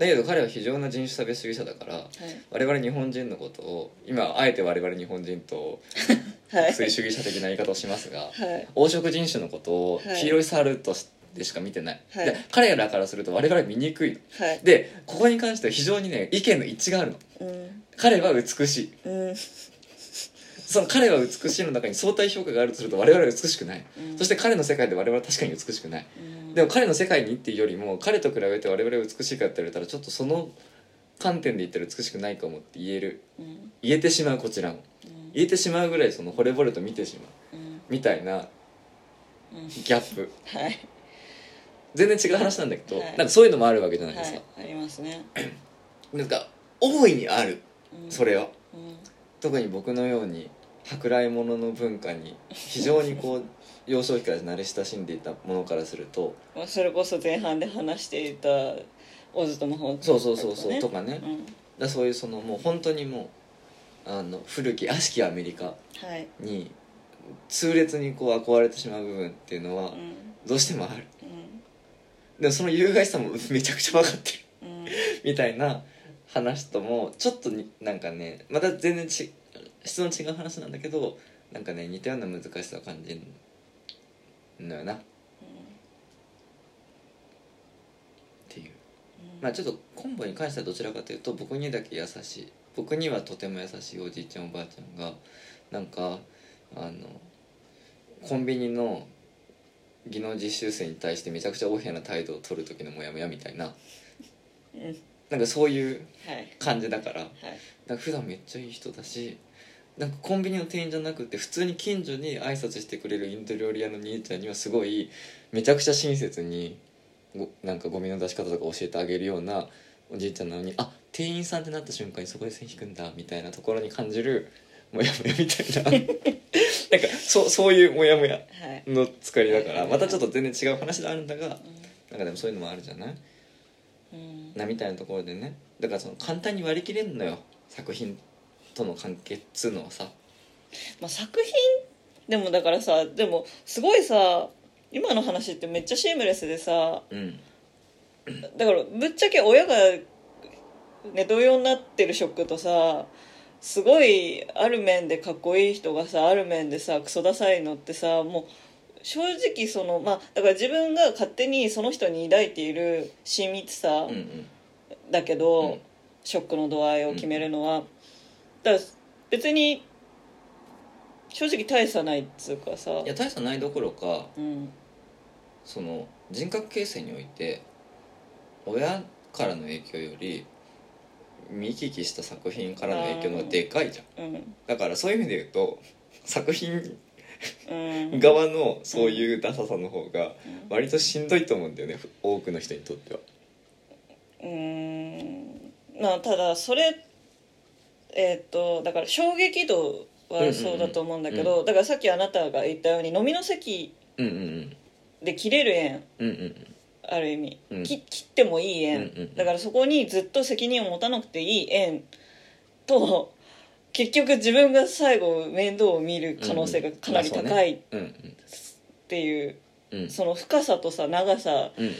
だけど彼は非常な人種差別主義者だからはい。我々日本人のことを今あえて我々日本人と はい。そういう主義者的な言い方をしますがはい。黄色人種のことをはい。黄色い猿としてしか見てない、はい。で彼らからすると我々見にくいの。はい。でここに関しては非常にね意見の一致があるの。うん。彼は美しい。うんその彼は美しいの中に相対評価があるとすると我々は美しくない、うん。そして彼の世界で我々は確かに美しくない。うん。でも彼の世界にっていうよりも彼と比べて我々は美しいかって言われたらちょっとその観点で言ったら美しくないかもって言える。うん。言えてしまうこちらも。うん。言えてしまうぐらいその惚れ惚れと見てしまう。うん。みたいなうん。ギャップ。はい。全然違う話なんだけど、はい。なんかそういうのもあるわけじゃないですか、はい。ありますね。なんか大いにある。うん。それは。うん。特に僕のように舶来物の文化に非常にこう幼少期から慣れ親しんでいたものからするとまあそれこそ前半で話していたオズと魔法そうそうそうそうとかね。うん。だそういうそのもう本当にもうあの古き悪しきアメリカはい。に痛烈にこう憧れてしまう部分っていうのはうん。どうしてもある。うん。でもその有害さも めちゃくちゃ分かってる。うん。みたいな話ともちょっとになんかねまた全然ち質の違う話なんだけどなんかね似たような難しさを感じるのよな。っていう。まあちょっとコンボに関してはどちらかというと僕にだけ優しい。僕にはとても優しいおじいちゃんおばあちゃんがなんかあのコンビニの技能実習生に対してめちゃくちゃ横柄な態度を取る時のモヤモヤみたいな。うん。なんかそういうはい。感じだから。はい。なんか普段めっちゃいい人だしなんかコンビニの店員じゃなくて普通に近所に挨拶してくれるインド料理屋の兄ちゃんにはすごいめちゃくちゃ親切にごなんかゴミの出し方とか教えてあげるようなおじいちゃんなのにあ店員さんってなった瞬間にそこで線引くんだみたいなところに感じるモヤモヤみたいな。なんかそそういうモヤモヤはい。の作りだからまたちょっと全然違う話であるんだがなんかでもそういうのもあるじゃない？うん。なみたいなところでね。だからその簡単に割り切れんのよ作品との関係っつうのはさ。まあ、作品？でもだからさでもすごいさ今の話ってめっちゃシームレスでさうん。だからぶっちゃけ親がネトウヨになってるショックとさすごいある面でかっこいい人がさある面でさクソダサいのってさもう正直そのまあだから自分が勝手にその人に抱いている親密さうんうん。だけど、うん。ショックの度合いを決めるのは、だから別に正直大差ないっつうかさ。いや大差ないどころかうん。その人格形成において親からの影響より見聞きした作品からの影響の方がでかいじゃん。うん。だからそういう意味で言うと作品うん。側のそういうダサさの方が割としんどいと思うんだよね多くの人にとっては。うーん。まあただそれえっ、とだから衝撃度はそうだと思うんだけど、だからさっきあなたが言ったように飲みの席うんうんで切れる縁うんうんうん。ある意味、うん。き切ってもいい縁、うんうんだからそこにずっと責任を持たなくていい縁と結局自分が最後面倒を見る可能性がかなり高いっうんうん。ていううん。その深さとさ長さうんうん。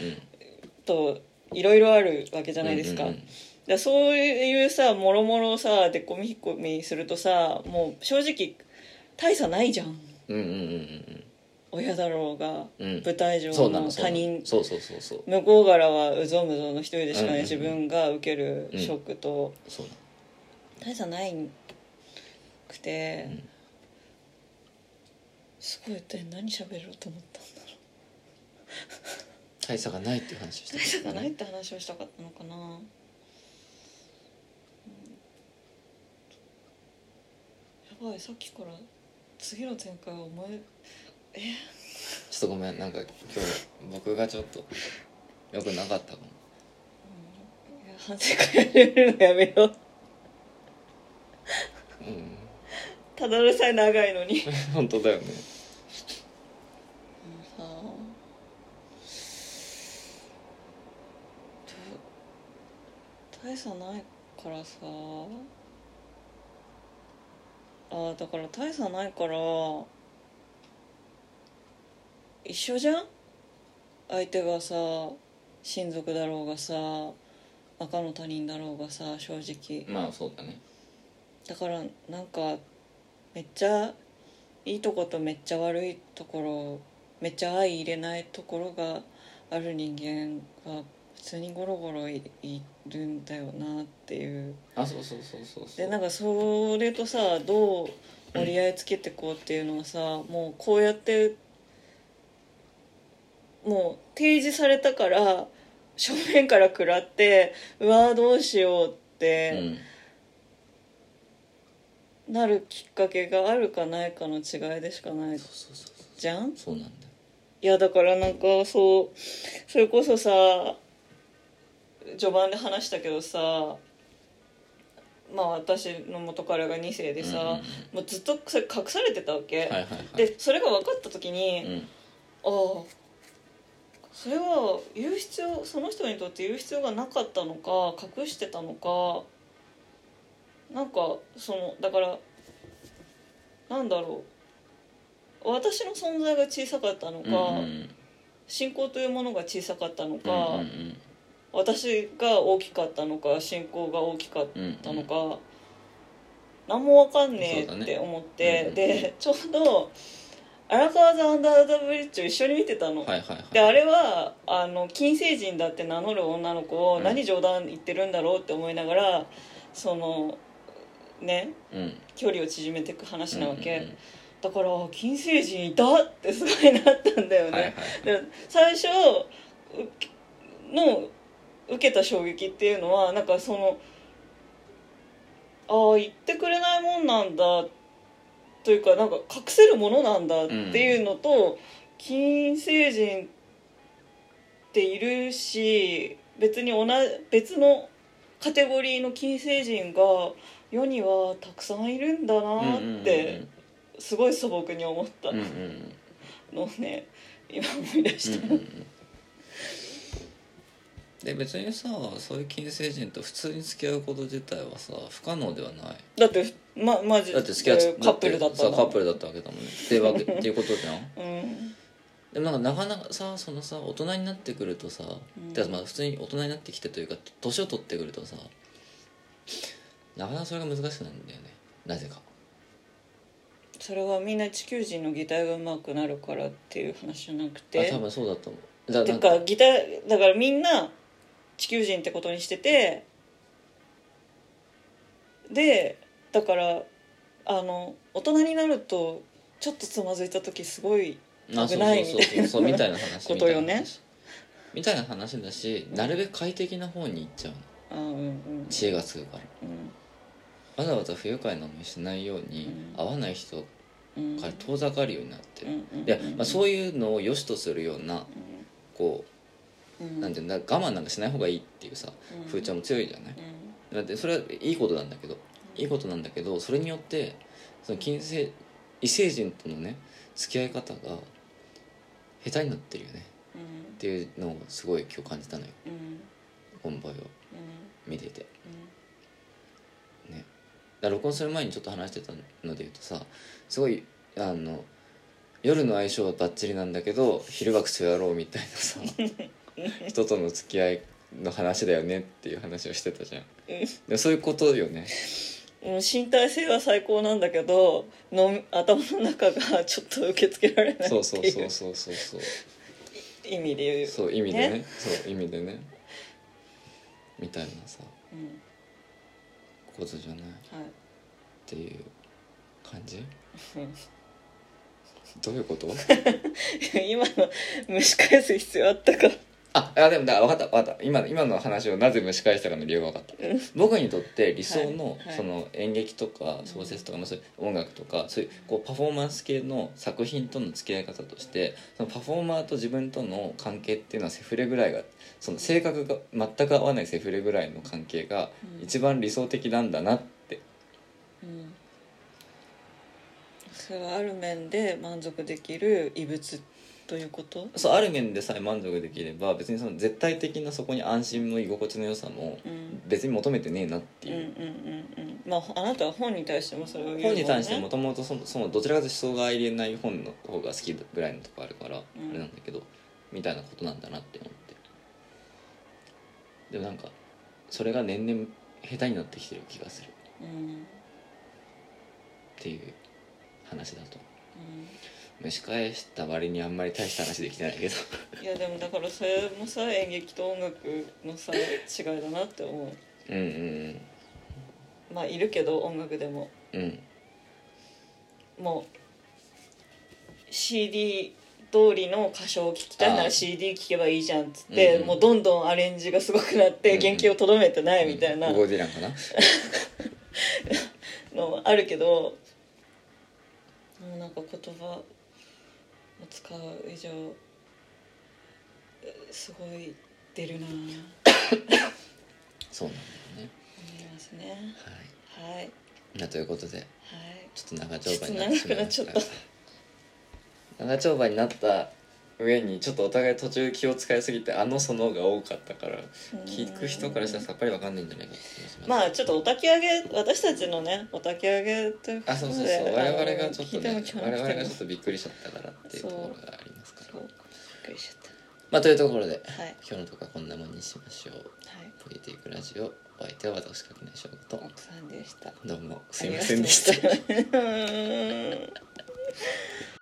といろいろあるわけじゃないですか,、うんうんうんだそういうさもろもろさでっこみひっこみするとさもう正直大差ないじゃん。うんうんうんうん親だろうが、うん。舞台上の他人。そうそうそうそう。向こうからはうぞうむぞうの一人でしかない、うんうんうん。自分が受けるショックとそうなの。大差ないくて、うん。すごい一体何喋ろうと思ったんだろ大差がないっていう話をした。う大差がないって話をしたかったのかな、うんやばいさっきから次の展開を思いちょっとごめんなんか今日僕がちょっとよくなかったかも。いや反省会やるのやめよう。うんただでさえ長いのに。本当だよね。さ大差ないからさあだから大差ないから一緒じゃん？相手がさ親族だろうがさ赤の他人だろうがさ正直。まあそうだね。だからなんかめっちゃいいとことめっちゃ悪いところめっちゃ相入れないところがある人間が普通にゴロゴロいいるんだよなっていう。あそうそうそうそうそう。でなんかそれとさどう折り合いつけてこうっていうのはさもうこうやってもう提示されたから正面から食らってうわーどうしようって。うん。なるきっかけがあるかないかの違いでしかない。じゃん？そうなんだよ。いやだからなんかそうそれこそさ序盤で話したけどさまあ私の元彼が2世でさ、うんうんうん。もうずっとそれ隠されてたわけ、はいはいはい。でそれが分かった時に、うん。ああそれは言う必要その人にとって言う必要がなかったのか隠してたのかなんかそのだからなんだろう。私の存在が小さかったのか、うんうん信仰というものが小さかったのか、うんうん私が大きかったのか信仰が大きかったのか、うん何も分かんねえって思って、うんでちょうど荒川ザ・アンダーザ・ブリッジを一緒に見てたの、はいはいはい。であれはあの金星人だって名乗る女の子をうん。何冗談言ってるんだろうって思いながらそのねうん。距離を縮めていく話なわけ、うんうんうん。だから金星人いたってすごいなったんだよね、はいはい。で最初うの受けた衝撃っていうのはなんかそのああ言ってくれないもんなんだというかなんか隠せるものなんだっていうのと、金星人っているし別に同じ別のカテゴリーの金星人が世にはたくさんいるんだなってすごい素朴に思ったうんうんうん。のをね今思い出した。うんうんうんで別にさそういう金星人と普通に付き合うこと自体はさ不可能ではない。だってまマジだって付き合ってカップルだったさカップルだだったわけだもんね。っていうわけ っていうことじゃん。うん。でもなんかなかなかさそのさ大人になってくるとさ、うん。てかまあ普通に大人になってきてというか年を取ってくるとさなかなかそれが難しくなるんだよね。なぜか。それはみんな地球人の擬態が上手くなるからっていう話じゃなくあて多分そうだと思う。だか。か擬態だからみんな地球人ってことにしててでだからあの大人になるとちょっとつまずいた時すごいあ危ないそうそうそうそうみたいな話 ことよね。みたいな話。だしなるべく快適な方に行っちゃうの。あうんうん。知恵がつくから。うん。わざわざ不愉快な思いしないように、うん。会わない人うん。から遠ざかるようになってる、で、まあ、そういうのを良しとするようなこうん。うなんていうんだ我慢なんかしない方がいいっていうさうん。風潮も強いじゃない？うん。だってそれはいいことなんだけどいいことなんだけどそれによってその金星異星人とのね付き合い方が下手になってるよね。うんっていうのをすごい今日感じたのよ。うん。コンボイをうん。見てて。ね。だ録音する前にちょっと話してたので言うとさすごいあの夜の相性はバッチリなんだけど昼はクソ野郎みたいなさ 人との付き合いの話だよねっていう話をしてたじゃん。でそういうことよね。うん身体性は最高なんだけどの頭の中がちょっと受け付けられないってそう。いそうそうそうそうそう。意味で言うそう意味でね。ねそう意味でね。みたいなさ。うんことじゃない。っはい。ていう感じ？うん。どういうこと？今の蒸し返す必要あったかああでもだ分かった分かった。今今の話をなぜ蒸し返したかの理由が分かった。僕にとって理想の,、はい。はい。その演劇とか小説とか、まあ、そういう音楽とかそういうこうパフォーマンス系の作品との付き合い方としてそのパフォーマーと自分との関係っていうのはセフレぐらいがその性格が全く合わないセフレぐらいの関係がうん。一番理想的なんだなって、うん。それはある面で満足できる異物ということ？そうある面でさえ満足できれば別にその絶対的なそこに安心の居心地の良さもうん。別に求めてねえなってう。んうんいう。うんうん。まああなたは本に対してもそれを言うもんね。本に対してもともとそのそのどちらかというと思想が入れない本の方が好きぐらいのとこあるから、ん。あれなんだけどみたいなことなんだなって思って。でもなんかそれが年々下手になってきてる気がする。うん。っていう話だと蒸し返した割にあんまり大した話できてないけど。いやでもだからそれもさ演劇と音楽のさ違いだなって思う。うんうんまあいるけど音楽でも。うん。うんもう CD 通りの歌唱を聴きたいなら CD 聴けばいいじゃんっつって、うんうん。もうどんどんアレンジがすごくなってうん。うん原型をとどめてないみたいな。ゴーディランかなのもあるけどもうなん。か言葉を使う以上えすごい出るなそうなんだよね。ますね。はい。はい。まあということではい。ちょっと長丁場になってしまいました。長丁場になった上にちょっとお互い途中気を使いすぎてあのそのが多かったから聞く人からしたらさっぱりわかんないんじゃないかってまあちょっとお焚き上げ私たちのねお焚き上げということであそうそうそう。我々がちょっとね我々がちょっとびっくりしちゃったからっていうところがありますから。びっくりしちゃっまあというところで、はい。今日のとこはこんなもんにしましょう。たはい。ポエティックラジオお相手は私かけない翔吾と奥さんでした。どうもすいませんでした